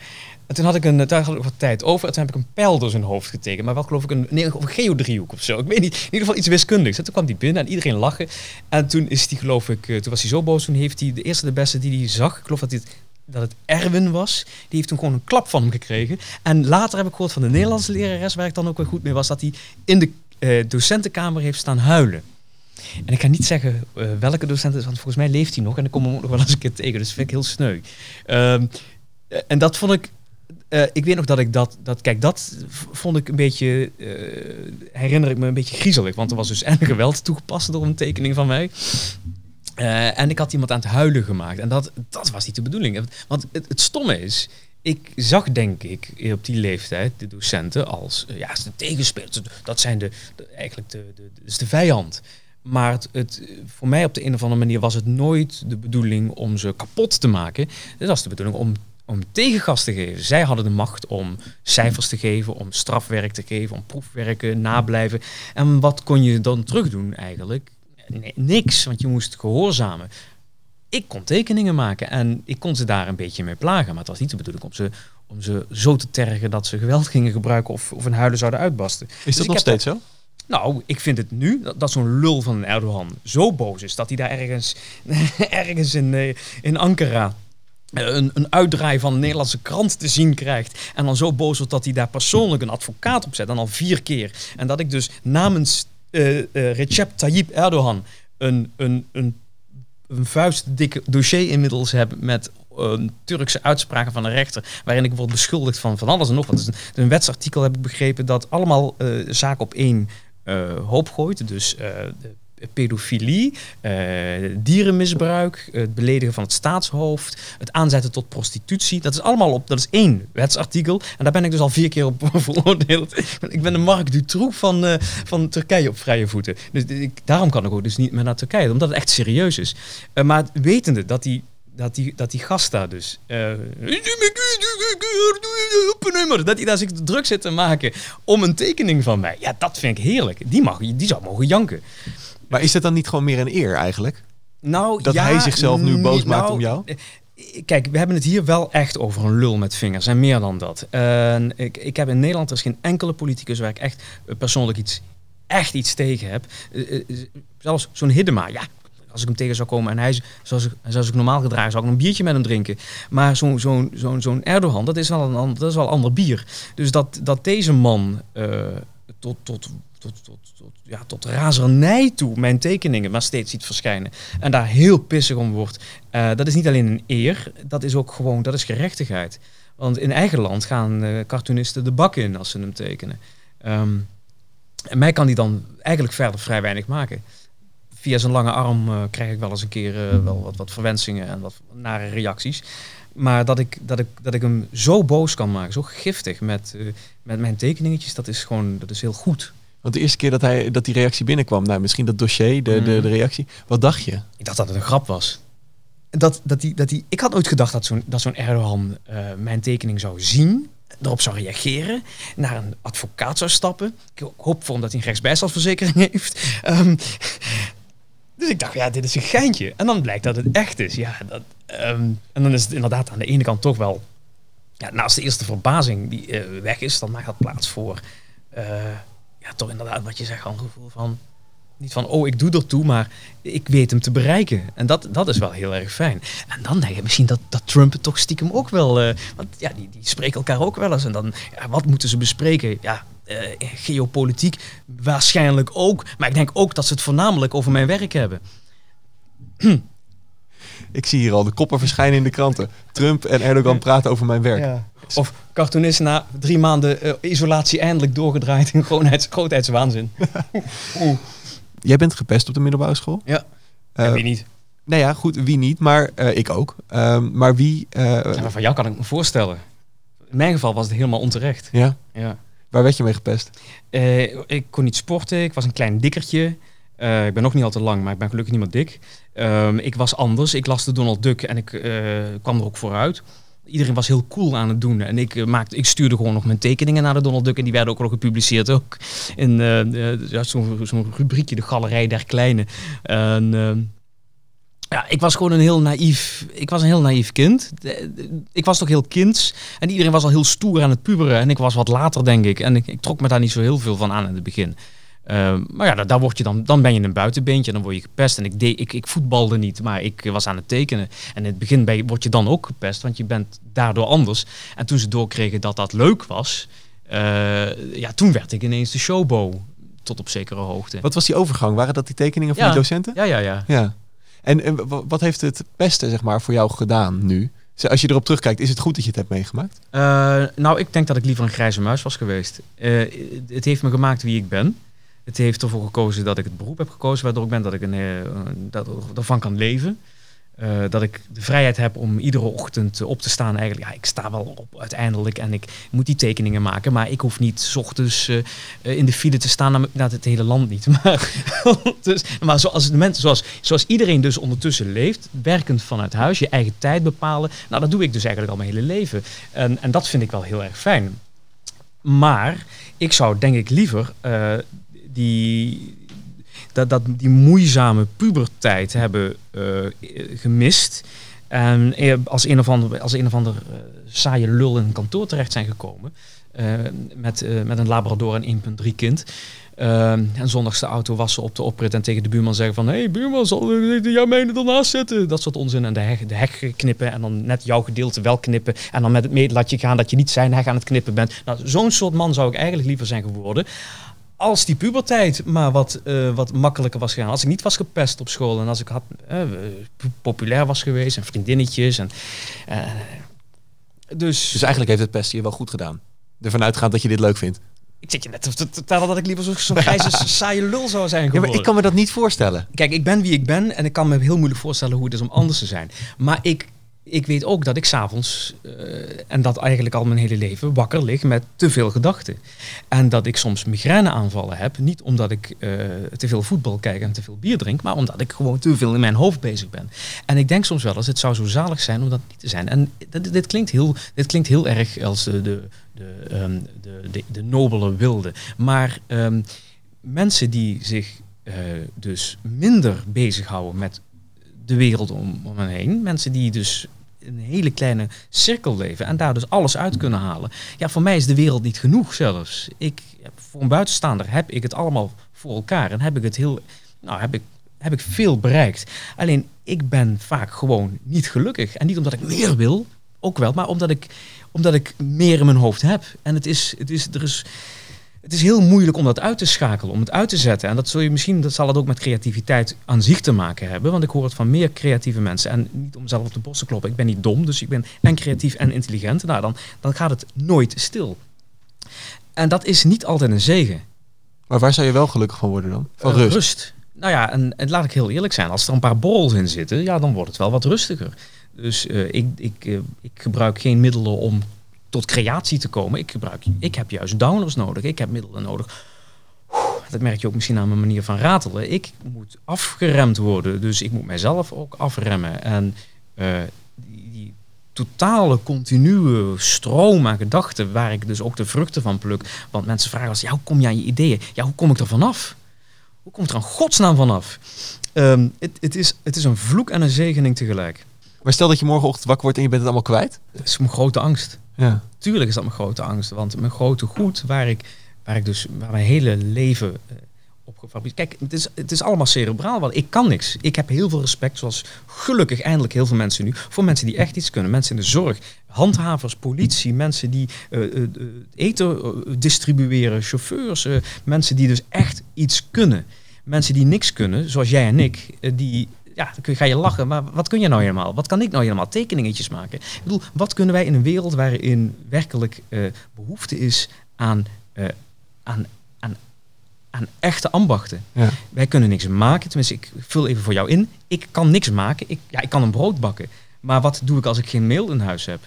En toen had ik een, daar had ik wat tijd over. En toen heb ik een pijl door zijn hoofd getekend. Maar wel geloof ik een, een geodriehoek of zo. Ik weet niet. In ieder geval iets wiskundigs. En toen kwam hij binnen en iedereen lachen. En toen is hij geloof ik, eh, toen was hij zo boos. Toen heeft hij de eerste de beste die hij zag. Ik geloof dat, het, dat het Erwin was. Die heeft toen gewoon een klap van hem gekregen. En later heb ik gehoord van de Nederlandse lerares, waar ik dan ook wel goed mee was, dat hij in de eh, docentenkamer heeft staan huilen. En ik ga niet zeggen welke docent het is, want volgens mij leeft hij nog. En ik kom hem nog wel eens een keer tegen. Dus vind ik heel sneu. Ehm, en dat vond ik uh, ik weet nog dat ik dat, dat kijk, dat vond ik een beetje, uh, herinner ik me een beetje griezelig. Want er was dus en geweld toegepast door een tekening van mij. Uh, en ik had iemand aan het huilen gemaakt. En dat, dat was niet de bedoeling. Want het, het stomme is, ik zag denk ik op die leeftijd de docenten als ja, de tegenspelers. Dat zijn de, eigenlijk de, de, de, is de vijand. Maar het, het, voor mij op de een of andere manier was het nooit de bedoeling om ze kapot te maken. Het was de bedoeling om om tegengas te geven. Zij hadden de macht om cijfers te geven, om strafwerk te geven, om proefwerken, nablijven. En wat kon je dan terug doen eigenlijk? Nee, niks, want je moest gehoorzamen. Ik kon tekeningen maken en ik kon ze daar een beetje mee plagen. Maar het was niet de bedoeling om ze, om ze zo te tergen dat ze geweld gingen gebruiken of, of een huilen zouden uitbasten. Is dat dus nog steeds zo? Nou, ik vind het nu dat, dat zo'n lul van Erdogan zo boos is dat hij daar ergens, ergens in, eh, in Ankara een, een uitdraai van een Nederlandse krant te zien krijgt. En dan zo boos wordt dat hij daar persoonlijk een advocaat op zet. En al vier keer. En dat ik dus namens uh, uh, Recep Tayyip Erdogan een, een, een, een vuistdikke dossier inmiddels heb met Turkse uitspraken van een rechter. Waarin ik word beschuldigd van van alles en nog wat. Dus een, wetsartikel heb ik begrepen dat allemaal zaken op één hoop gooit. Dus de pedofilie, uh, dierenmisbruik, het beledigen van het staatshoofd, het aanzetten tot prostitutie. Dat is allemaal op, dat is één wetsartikel. En daar ben ik dus al vier keer op veroordeeld. ik ben de Mark Dutroux van, uh, van Turkije op vrije voeten. Dus ik, daarom kan ik ook dus niet meer naar Turkije, omdat het echt serieus is. Uh, maar wetende dat die dat die, dat die gast daar dus. Uh, dat hij daar zich druk zit te maken om een tekening van mij. Ja, dat vind ik heerlijk. Die, mag, die zou mogen janken. Maar is het dan niet gewoon meer een eer eigenlijk? Nou, dat hij zichzelf nu boos maakt nou, om jou? Eh, kijk, we hebben het hier wel echt over een lul met vingers en meer dan dat. Uh, ik, ik heb in Nederland, er is geen enkele politicus waar ik echt persoonlijk iets, echt iets tegen heb. Uh, zelfs zo'n Hiddema, ja, als ik hem tegen zou komen en hij zoals, zoals ik normaal gedragen, zou ik een biertje met hem drinken. Maar zo'n zo'n zo'n zo'n Erdogan, dat is wel een, dat is wel ander bier. Dus dat, dat deze man tot, tot tot, tot, tot, ja, tot razernij toe mijn tekeningen maar steeds ziet verschijnen. En daar heel pissig om wordt. Uh, dat is niet alleen een eer, dat is ook gewoon, dat is gerechtigheid. Want in eigen land gaan uh, cartoonisten de bak in als ze hem tekenen. Um, en mij kan die dan eigenlijk verder vrij weinig maken. Via zijn lange arm uh, krijg ik wel eens een keer wel wat, wat verwensingen en wat nare reacties. Maar dat ik, dat, ik, dat ik hem zo boos kan maken, zo giftig met, met mijn tekeningetjes, dat is gewoon dat is heel goed. Want de eerste keer dat, hij, dat die reactie binnenkwam, nou, misschien dat dossier, de, de, de mhm. reactie. Wat dacht je? Ik dacht dat het een grap was. Dat, dat die, dat die, ik had nooit gedacht dat zo'n dat zo'n Erdogan uh, mijn tekening zou zien, erop zou reageren, naar een advocaat zou stappen. Ik hoop voor hem dat hij een rechtsbijstandsverzekering heeft. Um, dus ik dacht, ja, dit is een geintje. En dan blijkt dat het echt is. Ja, dat, um, en dan is het inderdaad aan de ene kant toch wel, ja, naast de eerste verbazing die uh, weg is, dan maakt dat plaats voor... Uh, ja, toch inderdaad wat je zegt, een gevoel van... Niet van, oh, ik doe er toe, maar ik weet hem te bereiken. En dat, dat is wel heel erg fijn. En dan denk je misschien dat, dat Trump het toch stiekem ook wel... Uh, want ja, die, die spreken elkaar ook wel eens. En dan, ja, wat moeten ze bespreken? Ja, geopolitiek waarschijnlijk ook. Maar ik denk ook dat ze het voornamelijk over mijn werk hebben. Ik zie hier al de koppen verschijnen in de kranten. Trump en Erdogan praten over mijn werk. Ja. Of cartoonist na drie maanden uh, isolatie eindelijk doorgedraaid in grootheids, grootheidswaanzin. Jij bent gepest op de middelbare school? Ja. Uh, wie niet? Nou ja, goed, wie niet, maar uh, ik ook. Ehm, maar wie... Ja, van jou kan ik me voorstellen. In mijn geval was het helemaal onterecht. Ja? Ja. Waar werd je mee gepest? ik kon niet sporten, ik was een klein dikkertje. Ik ben nog niet al te lang, maar ik ben gelukkig niet meer dik. Um, ik was anders, ik las de Donald Duck en ik kwam er ook vooruit iedereen was heel cool aan het doen. En ik, uh, maakte, ik stuurde gewoon nog mijn tekeningen naar de Donald Duck. En die werden ook nog gepubliceerd. Ook in zo'n zo rubriekje, de Galerij der Kleine. En, Ja, ik was gewoon een heel naïef. Ik was een heel naïef kind. Ik was toch heel kinds. En iedereen was al heel stoer aan het puberen. En ik was wat later, denk ik. En ik, ik trok me daar niet zo heel veel van aan in het begin. Ehm, maar ja, daar, daar word je dan, dan ben je een buitenbeentje en dan word je gepest. En ik, deed, ik, ik voetbalde niet, maar ik was aan het tekenen. En in het begin ben je, word je dan ook gepest, want je bent daardoor anders. En toen ze doorkregen dat dat leuk was, eh, ja, toen werd ik ineens de showbo. Tot op zekere hoogte. Wat was die overgang? Waren dat die tekeningen van Ja. die docenten? Ja, ja, ja. Ja. En, en wa- wat heeft het beste zeg maar, voor jou gedaan nu? Als je erop terugkijkt, is het goed dat je het hebt meegemaakt? Eh, nou, ik denk dat ik liever een grijze muis was geweest. Eh, het heeft me gemaakt wie ik ben. Het heeft ervoor gekozen dat ik het beroep heb gekozen waardoor ik ben dat ik een, eh, dat, ervan kan leven. Eh, dat ik de vrijheid heb om iedere ochtend op te staan. Eigenlijk, ja, ik sta wel op uiteindelijk en ik moet die tekeningen maken. Maar ik hoef niet 's ochtends eh, in de file te staan. naar nou, het hele land niet. Maar, dus, maar zoals, de mensen, zoals, zoals iedereen dus ondertussen leeft, werkend vanuit huis, je eigen tijd bepalen. Nou, dat doe ik dus eigenlijk al mijn hele leven. En, en dat vind ik wel heel erg fijn. Maar ik zou denk ik liever die, dat, dat, die moeizame puberteit hebben eh, gemist. En eh, als een of ander, als een of ander eh, saaie lul in een kantoor terecht zijn gekomen. met, met een Labrador en 1,3 kind. En zondags de auto wassen op de oprit en tegen de buurman zeggen van... Hey, buurman, zal jij mij ernaast zetten? Dat soort onzin. En de heg, de heg knippen en dan net jouw gedeelte wel knippen. En dan met het meetlatje gaan dat je niet zijn heg aan het knippen bent. Nou, zo'n soort man zou ik eigenlijk liever zijn geworden als die puberteit maar wat, eh, wat makkelijker was gegaan. Als ik niet was gepest op school en als ik had, eh, populair was geweest en vriendinnetjes. En, eh, dus, Dus eigenlijk heeft het pesten je wel goed gedaan. Ervan uitgaand dat je dit leuk vindt. ik zit je net te te vertellen dat ik liever zo- zo'n grijze saaie lul zou zijn Ja, geworden. maar ik kan me dat niet voorstellen. Kijk, ik ben wie ik ben en ik kan me heel moeilijk voorstellen hoe het is om anders te zijn. Maar ik, ik weet ook dat ik s'avonds, uh, en dat eigenlijk al mijn hele leven, wakker lig met te veel gedachten. En dat ik soms migraineaanvallen heb, niet omdat ik uh, te veel voetbal kijk en te veel bier drink, maar omdat ik gewoon te veel in mijn hoofd bezig ben. En ik denk soms wel eens, het zou zo zalig zijn om dat niet te zijn. En dit, dit klinkt, heel, dit klinkt heel erg als de, de, de, um, de, de, de nobele wilde. Maar um, mensen die zich uh, dus minder bezighouden met de wereld om, om hen heen. Mensen die dus een hele kleine cirkel leven en daar dus alles uit kunnen halen. Ja, voor mij is de wereld niet genoeg zelfs. Ik, voor een buitenstaander heb ik het allemaal voor elkaar en heb ik het heel, nou heb ik, heb ik veel bereikt. Alleen ik ben vaak gewoon niet gelukkig. En niet omdat ik meer wil, ook wel, maar omdat ik, omdat ik meer in mijn hoofd heb. En het is, het is, er is, het is heel moeilijk om dat uit te schakelen, om het uit te zetten. En dat zul je misschien, dat zal het ook met creativiteit aan zich te maken hebben. Want ik hoor het van meer creatieve mensen. En niet om zelf op de borst te kloppen. Ik ben niet dom, dus ik ben en creatief en intelligent. Nou, dan, dan gaat het nooit stil. En dat is niet altijd een zegen. Maar waar zou je wel gelukkig van worden dan? Van Uh, rust? rust. Nou ja, en, en, laat ik heel eerlijk zijn. Als er een paar borrels in zitten, ja, dan wordt het wel wat rustiger. Dus uh, ik, ik, uh, ik gebruik geen middelen om tot creatie te komen. Ik, gebruik, ik heb juist downloads nodig. Ik heb middelen nodig. Dat merk je ook misschien aan mijn manier van ratelen. Ik moet afgeremd worden. Dus ik moet mijzelf ook afremmen. En uh, die, die, totale, continue stroom aan gedachten... waar ik dus ook de vruchten van pluk. Want mensen vragen als, ja, hoe kom je aan je ideeën? Ja, hoe kom ik er vanaf? Hoe kom ik er aan godsnaam vanaf? Um, het, het, is, het is een vloek en een zegening tegelijk. Maar stel dat je morgenochtend wakker wordt en je bent het allemaal kwijt? Dat is mijn grote angst. Ja. Tuurlijk is dat mijn grote angst. Want mijn grote goed, waar ik, waar ik dus waar mijn hele leven uh, op gefabriceerd... Kijk, het is, het is allemaal cerebraal. Want ik kan niks. Ik heb heel veel respect, zoals gelukkig eindelijk heel veel mensen nu... voor mensen die echt iets kunnen. Mensen in de zorg, handhavers, politie... mensen die uh, uh, eten distribueren, chauffeurs... mensen die dus echt iets kunnen. Mensen die niks kunnen, zoals jij en ik... die ja, dan ga je lachen, maar wat kun je nou helemaal? Wat kan ik nou helemaal? Tekeningetjes maken. Ik bedoel, wat kunnen wij in een wereld waarin werkelijk uh, behoefte is aan, uh, aan, aan, aan echte ambachten? Ja. Wij kunnen niks maken, tenminste, ik vul even voor jou in. Ik kan niks maken. Ik, ja, ik kan een brood bakken. Maar wat doe ik als ik geen mail in huis heb?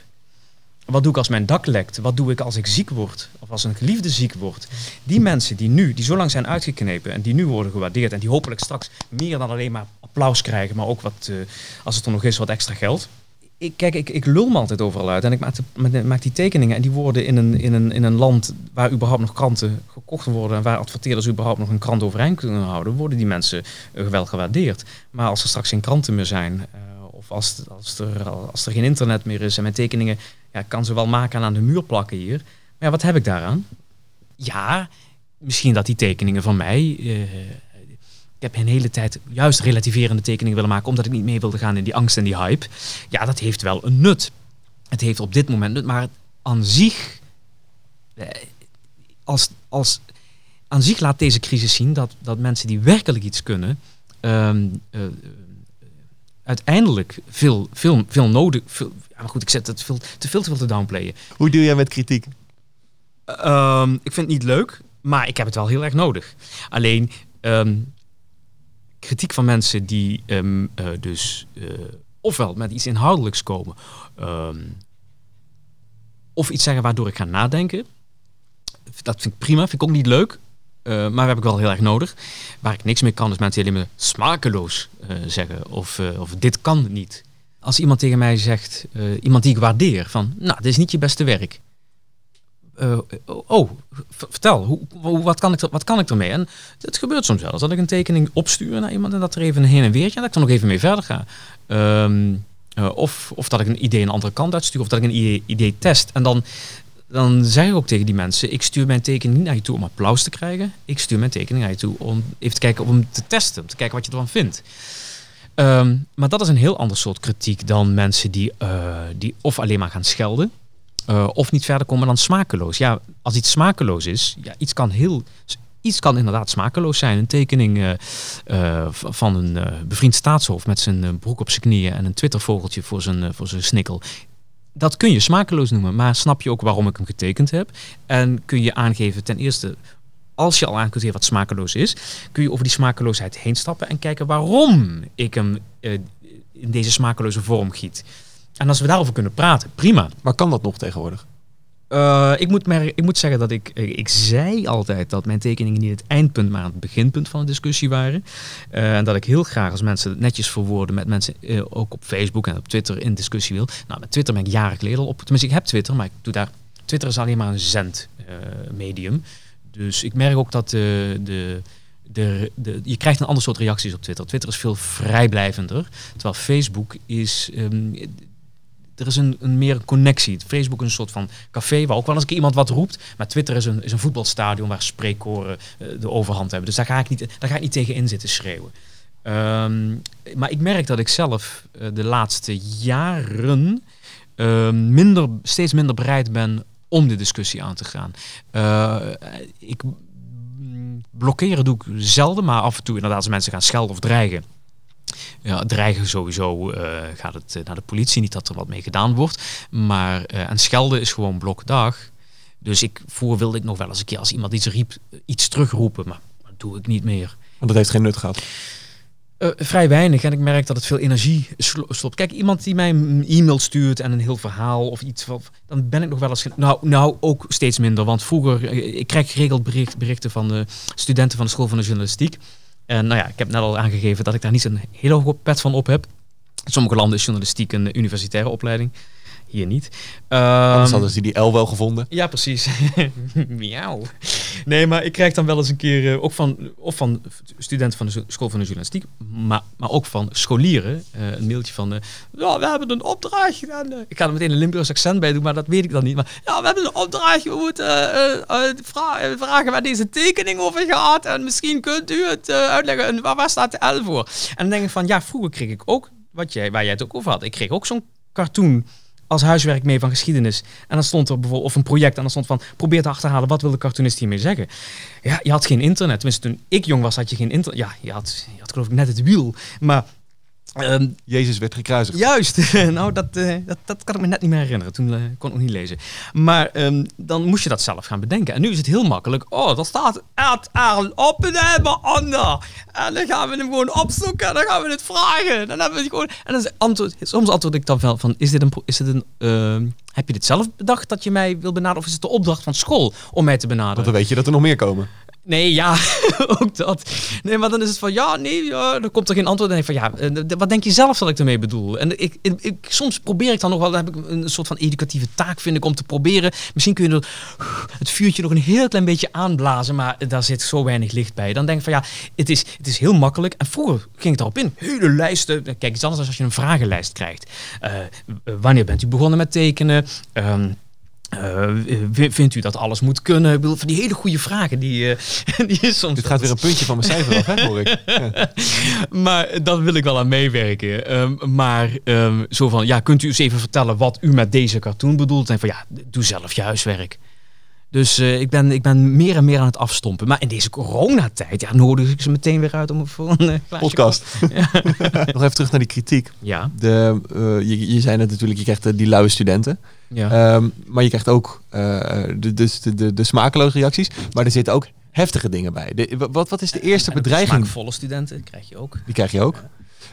Wat doe ik als mijn dak lekt? Wat doe ik als ik ziek word? Of als een geliefde ziek wordt? Die mensen die nu, die zo lang zijn uitgeknepen en die nu worden gewaardeerd en die hopelijk straks meer dan alleen maar applaus krijgen, maar ook wat, uh, als het er nog is, wat extra geld. ik, kijk, ik, ik lul me altijd overal uit. En ik maak die tekeningen. En die worden in een, in, een, in een land waar überhaupt nog kranten gekocht worden. En waar adverteerders überhaupt nog een krant overeind kunnen houden. Worden die mensen eh, wel gewaardeerd. Maar als er straks geen kranten meer zijn. eh, of als, als, er, als er geen internet meer is. En mijn tekeningen ja, ik kan ze wel maken en aan de muur plakken hier. Maar ja, wat heb ik daaraan? Ja, misschien dat die tekeningen van mij. eh, ik heb een hele tijd juist relativerende tekeningen willen maken, omdat ik niet mee wilde gaan in die angst en die hype. Ja, dat heeft wel een nut. Het heeft op dit moment nut, maar aan zich, eh, als, als, aan zich laat deze crisis zien dat, dat mensen die werkelijk iets kunnen, ehm, eh, eh, uiteindelijk veel, veel, veel nodig. Veel, ja, maar goed, ik zet het veel, te veel te veel te downplayen. Hoe doe jij met kritiek? Ehm, ik vind het niet leuk, maar ik heb het wel heel erg nodig. Alleen ehm, kritiek van mensen die ehm, eh, dus eh, ofwel met iets inhoudelijks komen, of iets zeggen waardoor ik ga nadenken. Dat vind ik prima, vind ik ook niet leuk. Eh, maar heb ik wel heel erg nodig. Waar ik niks mee kan, is mensen die alleen maar smakeloos eh, zeggen. Of, eh, of dit kan niet. Als iemand tegen mij zegt, iemand die ik waardeer, van nou, dit is niet je beste werk. Oh, v- vertel, hoe, wat, kan ik wat kan ik ermee? En het gebeurt soms wel dat ik een tekening opstuur naar iemand en dat er even een heen en weertje en dat ik er nog even mee verder ga. Ehm, eh, of, of dat ik een idee een andere kant uitstuur, of dat ik een idee, idee test. En dan, dan zeg ik ook tegen die mensen, ik stuur mijn tekening niet naar je toe om applaus te krijgen. Ik stuur mijn tekening naar je toe om even te kijken, om hem te testen, om te kijken wat je ervan vindt. Ehm, maar dat is een heel ander soort kritiek dan mensen die, eh, die of alleen maar gaan schelden. eh, of niet verder komen dan smakeloos. Ja, als iets smakeloos is, ja, iets kan heel. Iets kan inderdaad smakeloos zijn. Een tekening eh, van een bevriend staatshoofd met zijn broek op zijn knieën en een twittervogeltje voor zijn, voor zijn snikkel. Dat kun je smakeloos noemen, maar snap je ook waarom ik hem getekend heb? En kun je aangeven, ten eerste, als je al aan kunt geven wat smakeloos is, kun je over die smakeloosheid heen stappen en kijken waarom ik hem eh, in deze smakeloze vorm giet. En als we daarover kunnen praten, prima. Maar kan dat nog tegenwoordig? Eh, ik, moet ik moet zeggen dat ik, eh, ik zei altijd dat mijn tekeningen niet het eindpunt, maar het beginpunt van de discussie waren. Eh, en dat ik heel graag als mensen het netjes verwoorden met mensen, ook op Facebook en op Twitter in discussie wil. Nou, met Twitter ben ik jaren geleden al op. Tenminste, ik heb Twitter, maar ik doe daar. Twitter is alleen maar een zendmedium. dus ik merk ook dat de, de, de, je krijgt een ander soort reacties op Twitter. Twitter is veel vrijblijvender. Terwijl Facebook is. ehm, er is een, een meer connectie. Facebook is een soort van café waar ook wel eens iemand wat roept. Maar Twitter is een, is een voetbalstadion waar spreekkoren eh, de overhand hebben. Dus daar ga ik niet, daar ga ik niet tegen in zitten schreeuwen. Ehm, maar ik merk dat ik zelf eh, de laatste jaren ehm, minder, steeds minder bereid ben om de discussie aan te gaan. Eh, ik mm, blokkeren doe ik zelden, maar af en toe inderdaad als mensen gaan schelden of dreigen. Ja, dreigen sowieso eh, gaat het eh, naar de politie, niet dat er wat mee gedaan wordt. Maar eh, en schelden is gewoon blokdag. Dus ik voor wilde ik nog wel eens een keer als iemand iets riep, iets terugroepen, maar dat doe ik niet meer. Want dat heeft geen nut gehad. Eh, vrij weinig en ik merk dat het veel energie slopt. Kijk, iemand die mij een e-mail stuurt en een heel verhaal of iets, van, dan ben ik nog wel eens. Nou, nou ook steeds minder, want vroeger, ik krijg geregeld bericht, berichten van de studenten van de school van de journalistiek. En nou ja, ik heb net al aangegeven dat ik daar niet zo'n hele hoge pet van op heb. In sommige landen is journalistiek een universitaire opleiding. Hier niet. Anders Ehm, hadden ze die L wel gevonden. ja, precies. Miauw. Nee, maar ik krijg dan wel eens een keer, eh, ook van, of van studenten van de school van de journalistiek, maar, maar ook van scholieren, eh, een mailtje van, eh, ja, we hebben een opdracht. En, ik ga er meteen een Limburgs accent bij doen, maar dat weet ik dan niet. Maar ja, we hebben een opdracht, we moeten vra- vragen waar deze tekening over gaat. En misschien kunt u het uitleggen, en waar, waar staat de L voor? En dan denk ik van, ja, vroeger kreeg ik ook, wat jij, waar jij het ook over had, ik kreeg ook zo'n cartoon als huiswerk mee van geschiedenis. En dan stond er bijvoorbeeld, of een project, en dan stond van, probeer te achterhalen, wat wil de cartoonist hiermee zeggen? Ja, je had geen internet. Tenminste, toen ik jong was, had je geen internet. Ja, je had, je had geloof ik net het wiel. Maar ehm, Jezus werd gekruisigd. Juist, nou dat, eh, dat, dat kan ik me net niet meer herinneren. Toen eh, kon ik nog niet lezen. Maar ehm, dan moest je dat zelf gaan bedenken. En nu is het heel makkelijk. Oh, er staat het er op en helemaal onder. En dan gaan we hem gewoon opzoeken. En dan gaan we het vragen. Dan hebben we het gewoon. En dan antwoord, soms antwoord ik dan wel van: is dit een. Is dit een ehm, heb je dit zelf bedacht dat je mij wil benaderen? Of is het de opdracht van school om mij te benaderen? Want dan weet je dat er nog meer komen. Nee, ja, ook dat. Nee, maar dan is het van, ja, nee, ja, dan komt er geen antwoord. En ik van, ja, eh, wat denk je zelf dat ik ermee bedoel? En ik, ik, soms probeer ik dan nog wel, dan heb ik een soort van educatieve taak, vind ik, om te proberen. Misschien kun je het vuurtje nog een heel klein beetje aanblazen, maar daar zit zo weinig licht bij. Dan denk ik van, ja, het is, het is heel makkelijk. En vroeger ging het erop in, hele lijsten. Kijk, iets anders als je een vragenlijst krijgt. Eh, wanneer bent u begonnen met tekenen? Ehm, eh, vindt u dat alles moet kunnen? Ik bedoel, van die hele goede vragen die, eh, die is soms. Dit gaat weer een puntje van mijn cijfer af, hè, hoor ik. Ja. Maar daar wil ik wel aan meewerken. Ehm, maar ehm, zo van, ja, kunt u eens even vertellen wat u met deze cartoon bedoelt? En van, ja, doe zelf je huiswerk. Dus eh, ik, ben, ik ben meer en meer aan het afstompen. Maar in deze coronatijd, ja, nodig ik ze meteen weer uit om voor een Podcast. Nog even terug naar die kritiek. Ja, De, je, je zei net natuurlijk, je krijgt die luie studenten. Ja. Ehm, maar je krijgt ook eh, de, dus de, de, de smakeloze reacties. Maar er zitten ook heftige dingen bij. De, wat, wat is de eerste bedreiging? Smaakvolle studenten krijg je ook. Die krijg je ook.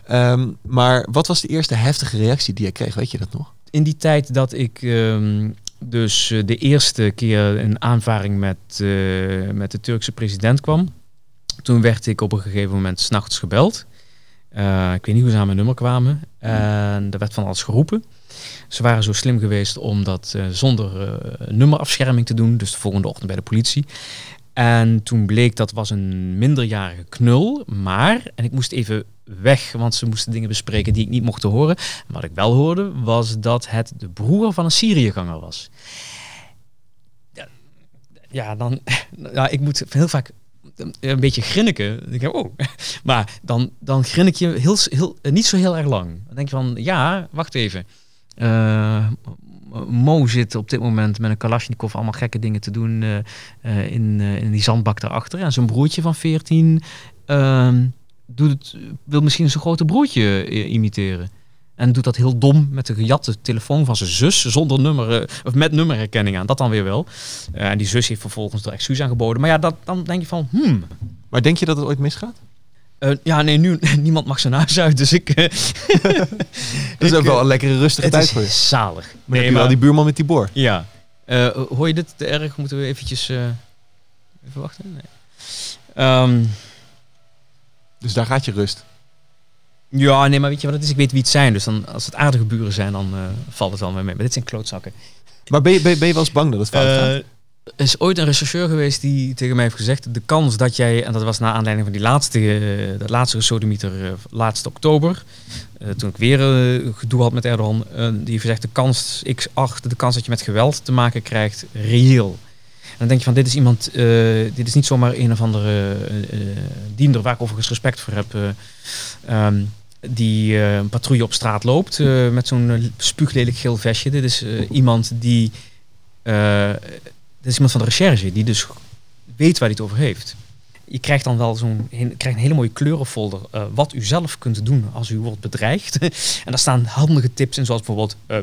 Ehm, maar wat was de eerste heftige reactie die je kreeg? Weet je dat nog? in die tijd dat ik ehm, dus eh, de eerste keer in aanvaring met, eh, met de Turkse president kwam, toen werd ik op een gegeven moment s'nachts gebeld. Ik weet niet hoe ze aan mijn nummer kwamen. En er werd van alles geroepen. Ze waren zo slim geweest om dat eh, zonder eh, nummerafscherming te doen, dus de volgende ochtend bij de politie. En toen bleek dat was een minderjarige knul, maar, en ik moest even weg, want ze moesten dingen bespreken die ik niet mocht horen. Wat ik wel hoorde, was dat het de broer van een Syriëganger was. Ja, dan, ja, ik moet heel vaak een beetje grinniken. Ik denk, oh. Maar dan, dan grinnik je heel, heel, niet zo heel erg lang. Dan denk je van, ja, wacht even. Eh, Mo zit op dit moment met een Kalashnikov allemaal gekke dingen te doen eh, eh, in, in die zandbak daarachter. En zijn broertje van 14 ehm, doet wil misschien zijn grote broertje imiteren. En doet dat heel dom met de gejatte telefoon van zijn zus zonder nummer, of met nummerherkenning aan. Dat dan weer wel. En die zus heeft vervolgens er excuus aangeboden. Maar ja, dat, dan denk je van, hmm. Maar denk je dat het ooit misgaat? Eh, ja, nee, nu niemand mag zijn huis uit, dus ik. eh, Dat is ook wel eh, een lekkere rustige het tijd is voor je. zalig. Maar heb je wel die buurman met die boor. Ja. Eh, hoor je dit te erg? Moeten we eventjes... eh, even wachten? Nee. Ehm, Dus daar gaat je rust. ja, nee, maar weet je wat het is? Ik weet wie het zijn. Dus dan, als het aardige buren zijn, dan eh, valt het wel mee mee. Maar dit zijn klootzakken. Maar ben je, ben je, ben je wel eens bang dat het fout gaat? Is ooit een rechercheur geweest die tegen mij heeft gezegd... de kans dat jij, en dat was na aanleiding van die laatste, eh, dat laatste sodemieter, eh, laatste oktober... eh, toen ik weer gedoe had met Erdogan... die heeft gezegd, de kans, ik acht de kans dat je met geweld te maken krijgt, reëel. En dan denk je van, dit is iemand, dit is niet zomaar een of andere diender... waar ik overigens respect voor heb... eh, ehm, die een patrouille op straat loopt met zo'n spuuglelijk geel vestje. Dit is iemand die is iemand van de recherche die dus weet waar hij het over heeft. Je krijgt dan wel zo'n krijgt een hele mooie kleurenfolder eh, wat u zelf kunt doen als u wordt bedreigd. en daar staan handige tips in, zoals bijvoorbeeld eh,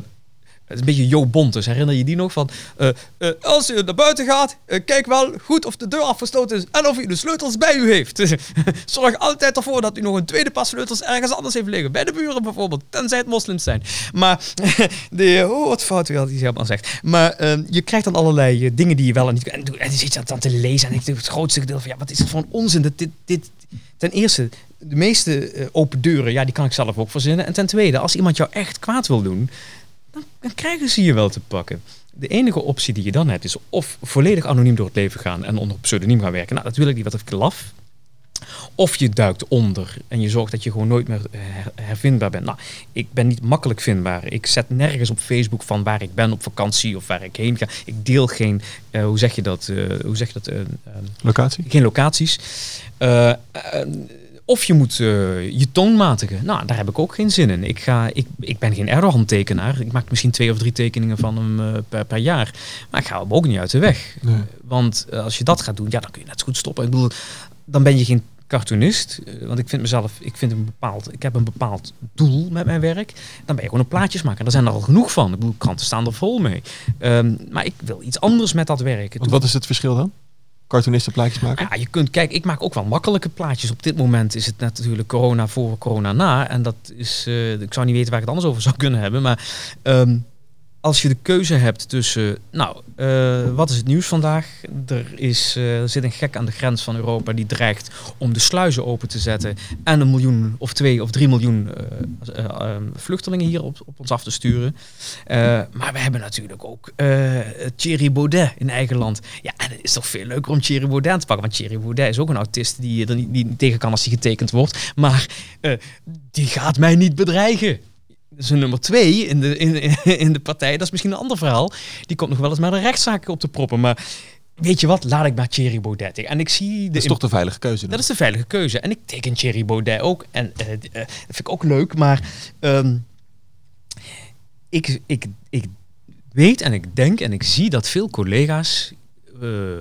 is een beetje Jo Bontes. Herinner je die nog van? eh, eh, als u naar buiten gaat, eh, kijk wel goed of de deur afgesloten is en of u de sleutels bij u heeft. Zorg altijd ervoor dat u nog een tweede pas sleutels ergens anders heeft liggen. Bij de buren bijvoorbeeld, tenzij het moslims zijn. Maar, de, oh wat fout had die helemaal zegt. Maar eh, je krijgt dan allerlei dingen die je wel en niet... En, en dan zit je dat dan te lezen en ik denk het grootste gedeelte van... Ja, wat is het voor een onzin? Dat dit, dit, ten eerste, de meeste open deuren, ja, die kan ik zelf ook verzinnen. En ten tweede, als iemand jou echt kwaad wil doen, dan, dan krijgen ze je wel te pakken. De enige optie die je dan hebt is of volledig anoniem door het leven gaan en onder pseudoniem gaan werken. Nou, dat wil ik niet, wat ik laf. Of je duikt onder en je zorgt dat je gewoon nooit meer eh, her- hervindbaar bent. Nou, ik ben niet makkelijk vindbaar. Ik zet nergens op Facebook van waar ik ben op vakantie of waar ik heen ga. Ik deel geen, eh, hoe zeg je dat, eh, hoe zeg je dat, Locatie? geen locaties. Of je moet eh, je toon matigen. Nou, daar heb ik ook geen zin in. Ik, ga, ik, ik ben geen Erdogan-tekenaar. Ik maak misschien twee of drie tekeningen van hem eh, per, per jaar. Maar ik ga hem ook niet uit de weg. Nee. Want eh, als je dat gaat doen, ja, dan kun je net zo goed stoppen. Ik bedoel, dan ben je geen cartoonist. Want ik vind mezelf, ik, vind een bepaald, ik heb een bepaald doel met mijn werk. Dan ben je gewoon een plaatjesmaker. Daar zijn er al genoeg van. Ik bedoel, kranten staan er vol mee. Ehm, maar ik wil iets anders met dat werk. Wat is het verschil dan? Cartoonisten plaatjes maken? ja, je kunt, kijk, ik maak ook wel makkelijke plaatjes. Op dit moment is het natuurlijk corona voor, corona na. En dat is, eh, ik zou niet weten waar ik het anders over zou kunnen hebben. Maar ehm, als je de keuze hebt tussen, nou, eh, wat is het nieuws vandaag? Er, is, eh, er zit een gek aan de grens van Europa die dreigt om de sluizen open te zetten en een miljoen of twee of drie miljoen eh, vluchtelingen hier op, op ons af te sturen. Maar we hebben natuurlijk ook Thierry Baudet in eigen land. Ja, en het is toch veel leuker om Thierry Baudet te pakken, want Thierry Baudet is ook een autist die er niet, tegen kan als hij getekend wordt. Maar die gaat mij niet bedreigen zijn nummer twee in de, in, in de partij, dat is misschien een ander verhaal. Die komt nog wel eens met een rechtszaak op te proppen. Maar weet je wat, laat ik maar Thierry Baudet tegen. En ik zie... De, Dat is toch de veilige keuze. dan? dat is de veilige keuze. En ik teken Thierry Baudet ook. En eh, eh, dat vind ik ook leuk. Maar ehm, ik, ik, ik weet en ik denk en ik zie dat veel collega's eh,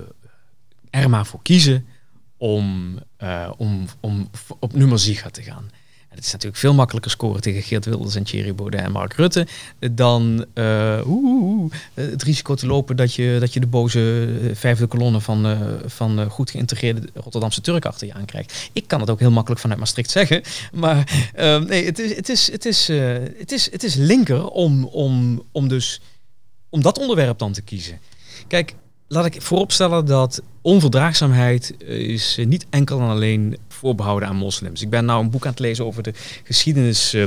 er maar voor kiezen om, om, om op nummer Ziga te gaan. Het is natuurlijk veel makkelijker scoren tegen Geert Wilders en Thierry Baudet en Mark Rutte dan eh, eh, het risico te lopen dat je, dat je de boze eh, vijfde kolonne van, van goed geïntegreerde Rotterdamse Turk achter je aankrijgt. Ik kan het ook heel makkelijk vanuit Maastricht zeggen, maar eh, nee, het is, het is, het is, het is, het is linker om, om, om dus om dat onderwerp dan te kiezen. Kijk, laat ik vooropstellen dat onverdraagzaamheid is niet enkel en alleen voorbehouden aan moslims. Ik ben nou een boek aan het lezen over de geschiedenis eh,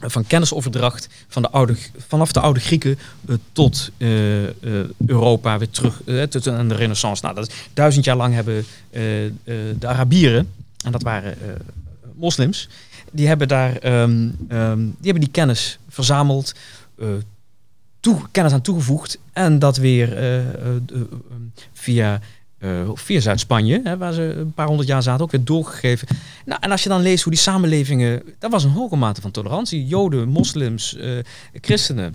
van kennisoverdracht van de oude, vanaf de oude Grieken eh, tot eh, eh, Europa weer terug tot aan de Renaissance. Nou, dat is duizend jaar lang hebben de Arabieren, en dat waren moslims, die hebben daar ehm, ehm, die hebben die kennis verzameld, toe, kennis aan toegevoegd en dat weer via, eh, via Zuid-Spanje, waar ze een paar honderd jaar zaten, ook weer doorgegeven. Nou, en als je dan leest hoe die samenlevingen, dat was een hoge mate van tolerantie. Joden, moslims, eh, christenen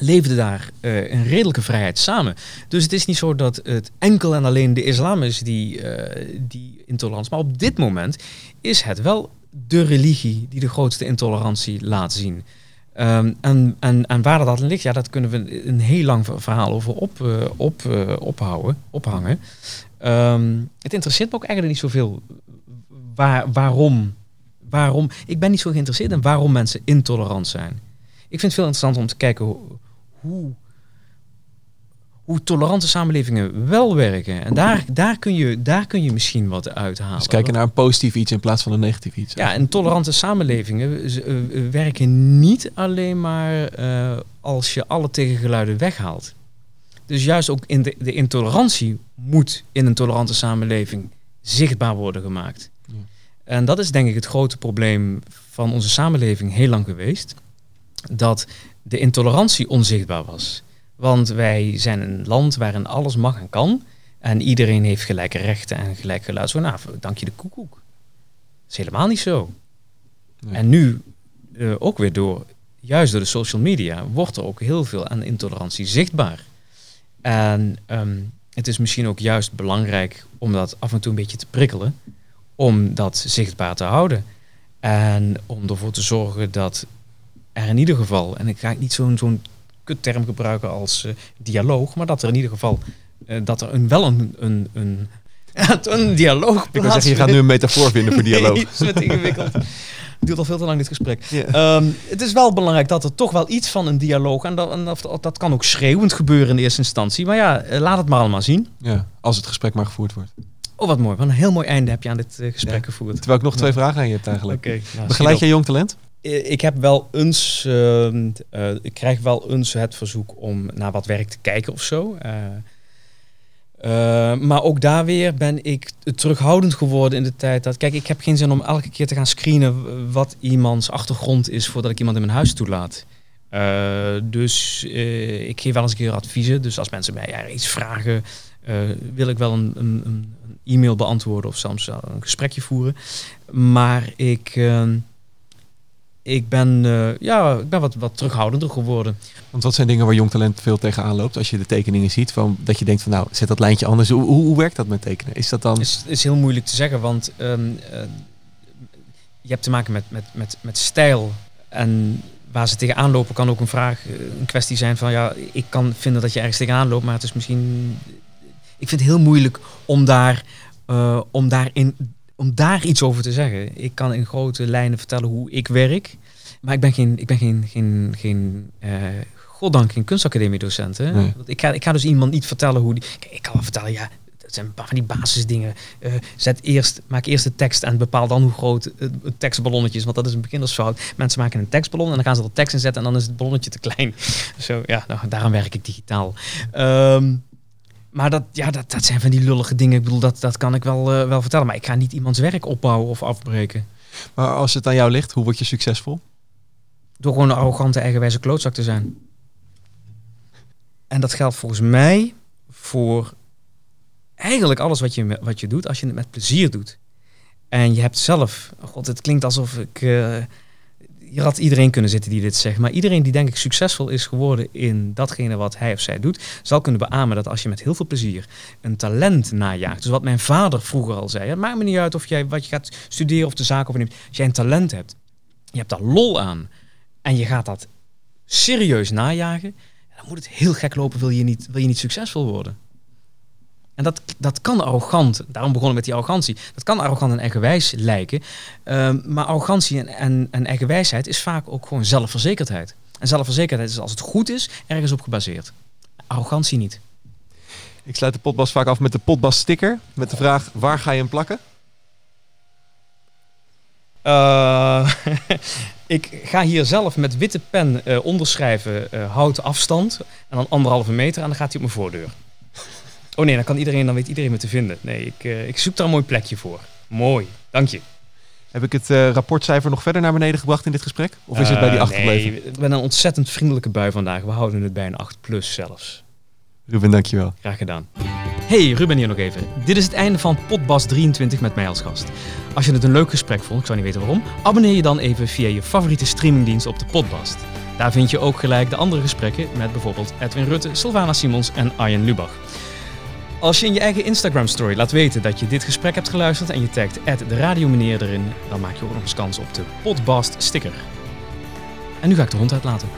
leefden daar eh, in redelijke vrijheid samen. Dus het is niet zo dat het enkel en alleen de islam is die, eh, die intolerant. Maar op dit moment is het wel de religie die de grootste intolerantie laat zien. Ehm, en, en, en waar dat ligt, ja, dat kunnen we een heel lang ver- verhaal over op, eh, op, eh, ophouden, ophangen. Ehm, het interesseert me ook eigenlijk niet zoveel waar, waarom, waarom. Ik ben niet zo geïnteresseerd in waarom mensen intolerant zijn. Ik vind het veel interessanter om te kijken hoe, hoe, hoe tolerante samenlevingen wel werken. En daar, daar, kun, je, daar kun je misschien wat uithalen. Dus kijken naar een positief iets in plaats van een negatief iets. Ja, en tolerante samenlevingen eh, werken niet alleen maar eh, als je alle tegengeluiden weghaalt. Dus juist ook in de, de intolerantie moet in een tolerante samenleving zichtbaar worden gemaakt. Ja. En dat is denk ik het grote probleem van onze samenleving heel lang geweest. Dat de intolerantie onzichtbaar was. Want wij zijn een land waarin alles mag en kan. En iedereen heeft gelijke rechten en gelijk geluid. Zo, nou, dank je de koekoek. Dat is helemaal niet zo. Nee. En nu, eh, ook weer door, juist door de social media, wordt er ook heel veel aan intolerantie zichtbaar. En ehm, het is misschien ook juist belangrijk om dat af en toe een beetje te prikkelen, om dat zichtbaar te houden. En om ervoor te zorgen dat er in ieder geval, en ik ga niet zo'n zo'n kutterm gebruiken als eh, dialoog, maar dat er in ieder geval eh, dat er een, wel een, een, een, een dialoog Ik wil zeggen, je gaat nu een metafoor vinden voor dialoog. Nee, het is ingewikkeld. Het duurt al veel te lang dit gesprek. Ehm, het is wel belangrijk dat er toch wel iets van een dialoog... en dat, en dat, dat kan ook schreeuwend gebeuren in de eerste instantie. Maar ja, eh, laat het maar allemaal zien. Ja, als het gesprek maar gevoerd wordt. Oh, wat mooi. Wat een heel mooi einde heb je aan dit gesprek Ja. gevoerd. Terwijl ik nog twee vragen aan je heb eigenlijk. Oké. ja, Begeleid jij jong talent? Eh, Ik heb wel eens, ehm, eh, ik krijg wel eens het verzoek om naar wat werk te kijken of zo. Eh, maar ook daar weer ben ik terughoudend geworden in de tijd dat, kijk, ik heb geen zin om elke keer te gaan screenen wat iemands achtergrond is voordat ik iemand in mijn huis toelaat. Dus ik geef wel eens een keer adviezen. Dus als mensen mij iets vragen, wil ik wel een, een, een e-mail beantwoorden of soms een gesprekje voeren. Maar ik, ehm, ik ben, eh, ja, ik ben wat, wat terughoudender geworden. Want wat zijn dingen waar jong talent veel tegenaan loopt? Als je de tekeningen ziet, van, dat je denkt van nou, zet dat lijntje anders. Hoe, hoe, hoe werkt dat met tekenen? Is dat dan... is, is heel moeilijk te zeggen, want ehm, eh, je hebt te maken met, met, met, met stijl. En waar ze tegenaan lopen kan ook een vraag, eh, een kwestie zijn van ja, ik kan vinden dat je ergens tegenaan loopt, maar het is misschien. Ik vind het heel moeilijk om daar, eh, om daar, in, om daar iets over te zeggen. Ik kan in grote lijnen vertellen hoe ik werk, maar ik ben geen, ik ben geen, geen, geen eh, goddank geen kunstacademie-docenten. Nee. Want Ik, ga, ik ga dus iemand niet vertellen hoe die... Kijk, ik kan wel vertellen, ja, dat zijn van die basisdingen. Eh, zet eerst, maak eerst de tekst en bepaal dan hoe groot het, het tekstballonnetje is. Want dat is een beginnersfout. Mensen maken een tekstballon en dan gaan ze er tekst in zetten en dan is het ballonnetje te klein. Zo, ja, nou, daarom werk ik digitaal. Ehm, maar dat, ja, dat, dat zijn van die lullige dingen. Ik bedoel, dat, dat kan ik wel, eh, wel vertellen. Maar ik ga niet iemands werk opbouwen of afbreken. Maar als het aan jou ligt, hoe word je succesvol? Door gewoon een arrogante, eigenwijze klootzak te zijn. En dat geldt volgens mij voor eigenlijk alles wat je, wat je doet, als je het met plezier doet. En je hebt zelf, god, het klinkt alsof ik. eh, hier had iedereen kunnen zitten die dit zegt. Maar iedereen die denk ik succesvol is geworden in datgene wat hij of zij doet, zal kunnen beamen dat als je met heel veel plezier een talent najaagt. Dus wat mijn vader vroeger al zei. Het maakt me niet uit of jij wat je gaat studeren of de zaak overneemt. Als jij een talent hebt, je hebt daar lol aan en je gaat dat serieus najagen, dan moet het heel gek lopen, wil je niet, wil je niet succesvol worden. En dat, dat kan arrogant, daarom begonnen we met die arrogantie. Dat kan arrogant en eigenwijs lijken. Ehm, maar arrogantie en, en, en eigenwijsheid is vaak ook gewoon zelfverzekerdheid. En zelfverzekerdheid is als het goed is, ergens op gebaseerd. Arrogantie niet. Ik sluit de potbas vaak af met de potbas sticker. Met de vraag, waar ga je hem plakken? Eh, ik ga hier zelf met witte pen eh, onderschrijven, eh houd afstand. En dan anderhalve meter en dan gaat hij op mijn voordeur. Oh nee, dan, kan iedereen, dan weet iedereen me te vinden. Nee, ik, eh, ik zoek daar een mooi plekje voor. Mooi, dank je. Heb ik het eh, rapportcijfer nog verder naar beneden gebracht in dit gesprek? Of is het bij die Eh, 8 gebleven? Nee, ik ben een ontzettend vriendelijke bui vandaag. We houden het bij een 8 plus zelfs. Ruben, dankjewel. Graag gedaan. Hey, Ruben hier nog even. Dit is het einde van Potbas 23 met mij als gast. Als je het een leuk gesprek vond, ik zou niet weten waarom, abonneer je dan even via je favoriete streamingdienst op de Potbast. Daar vind je ook gelijk de andere gesprekken met bijvoorbeeld Edwin Rutte, Sylvana Simons en Arjen Lubach. Als je in je eigen Instagram story laat weten dat je dit gesprek hebt geluisterd en je tagt de radiomeneer erin, dan maak je ook nog eens kans op de Potbast sticker. En nu ga ik de hond uitlaten.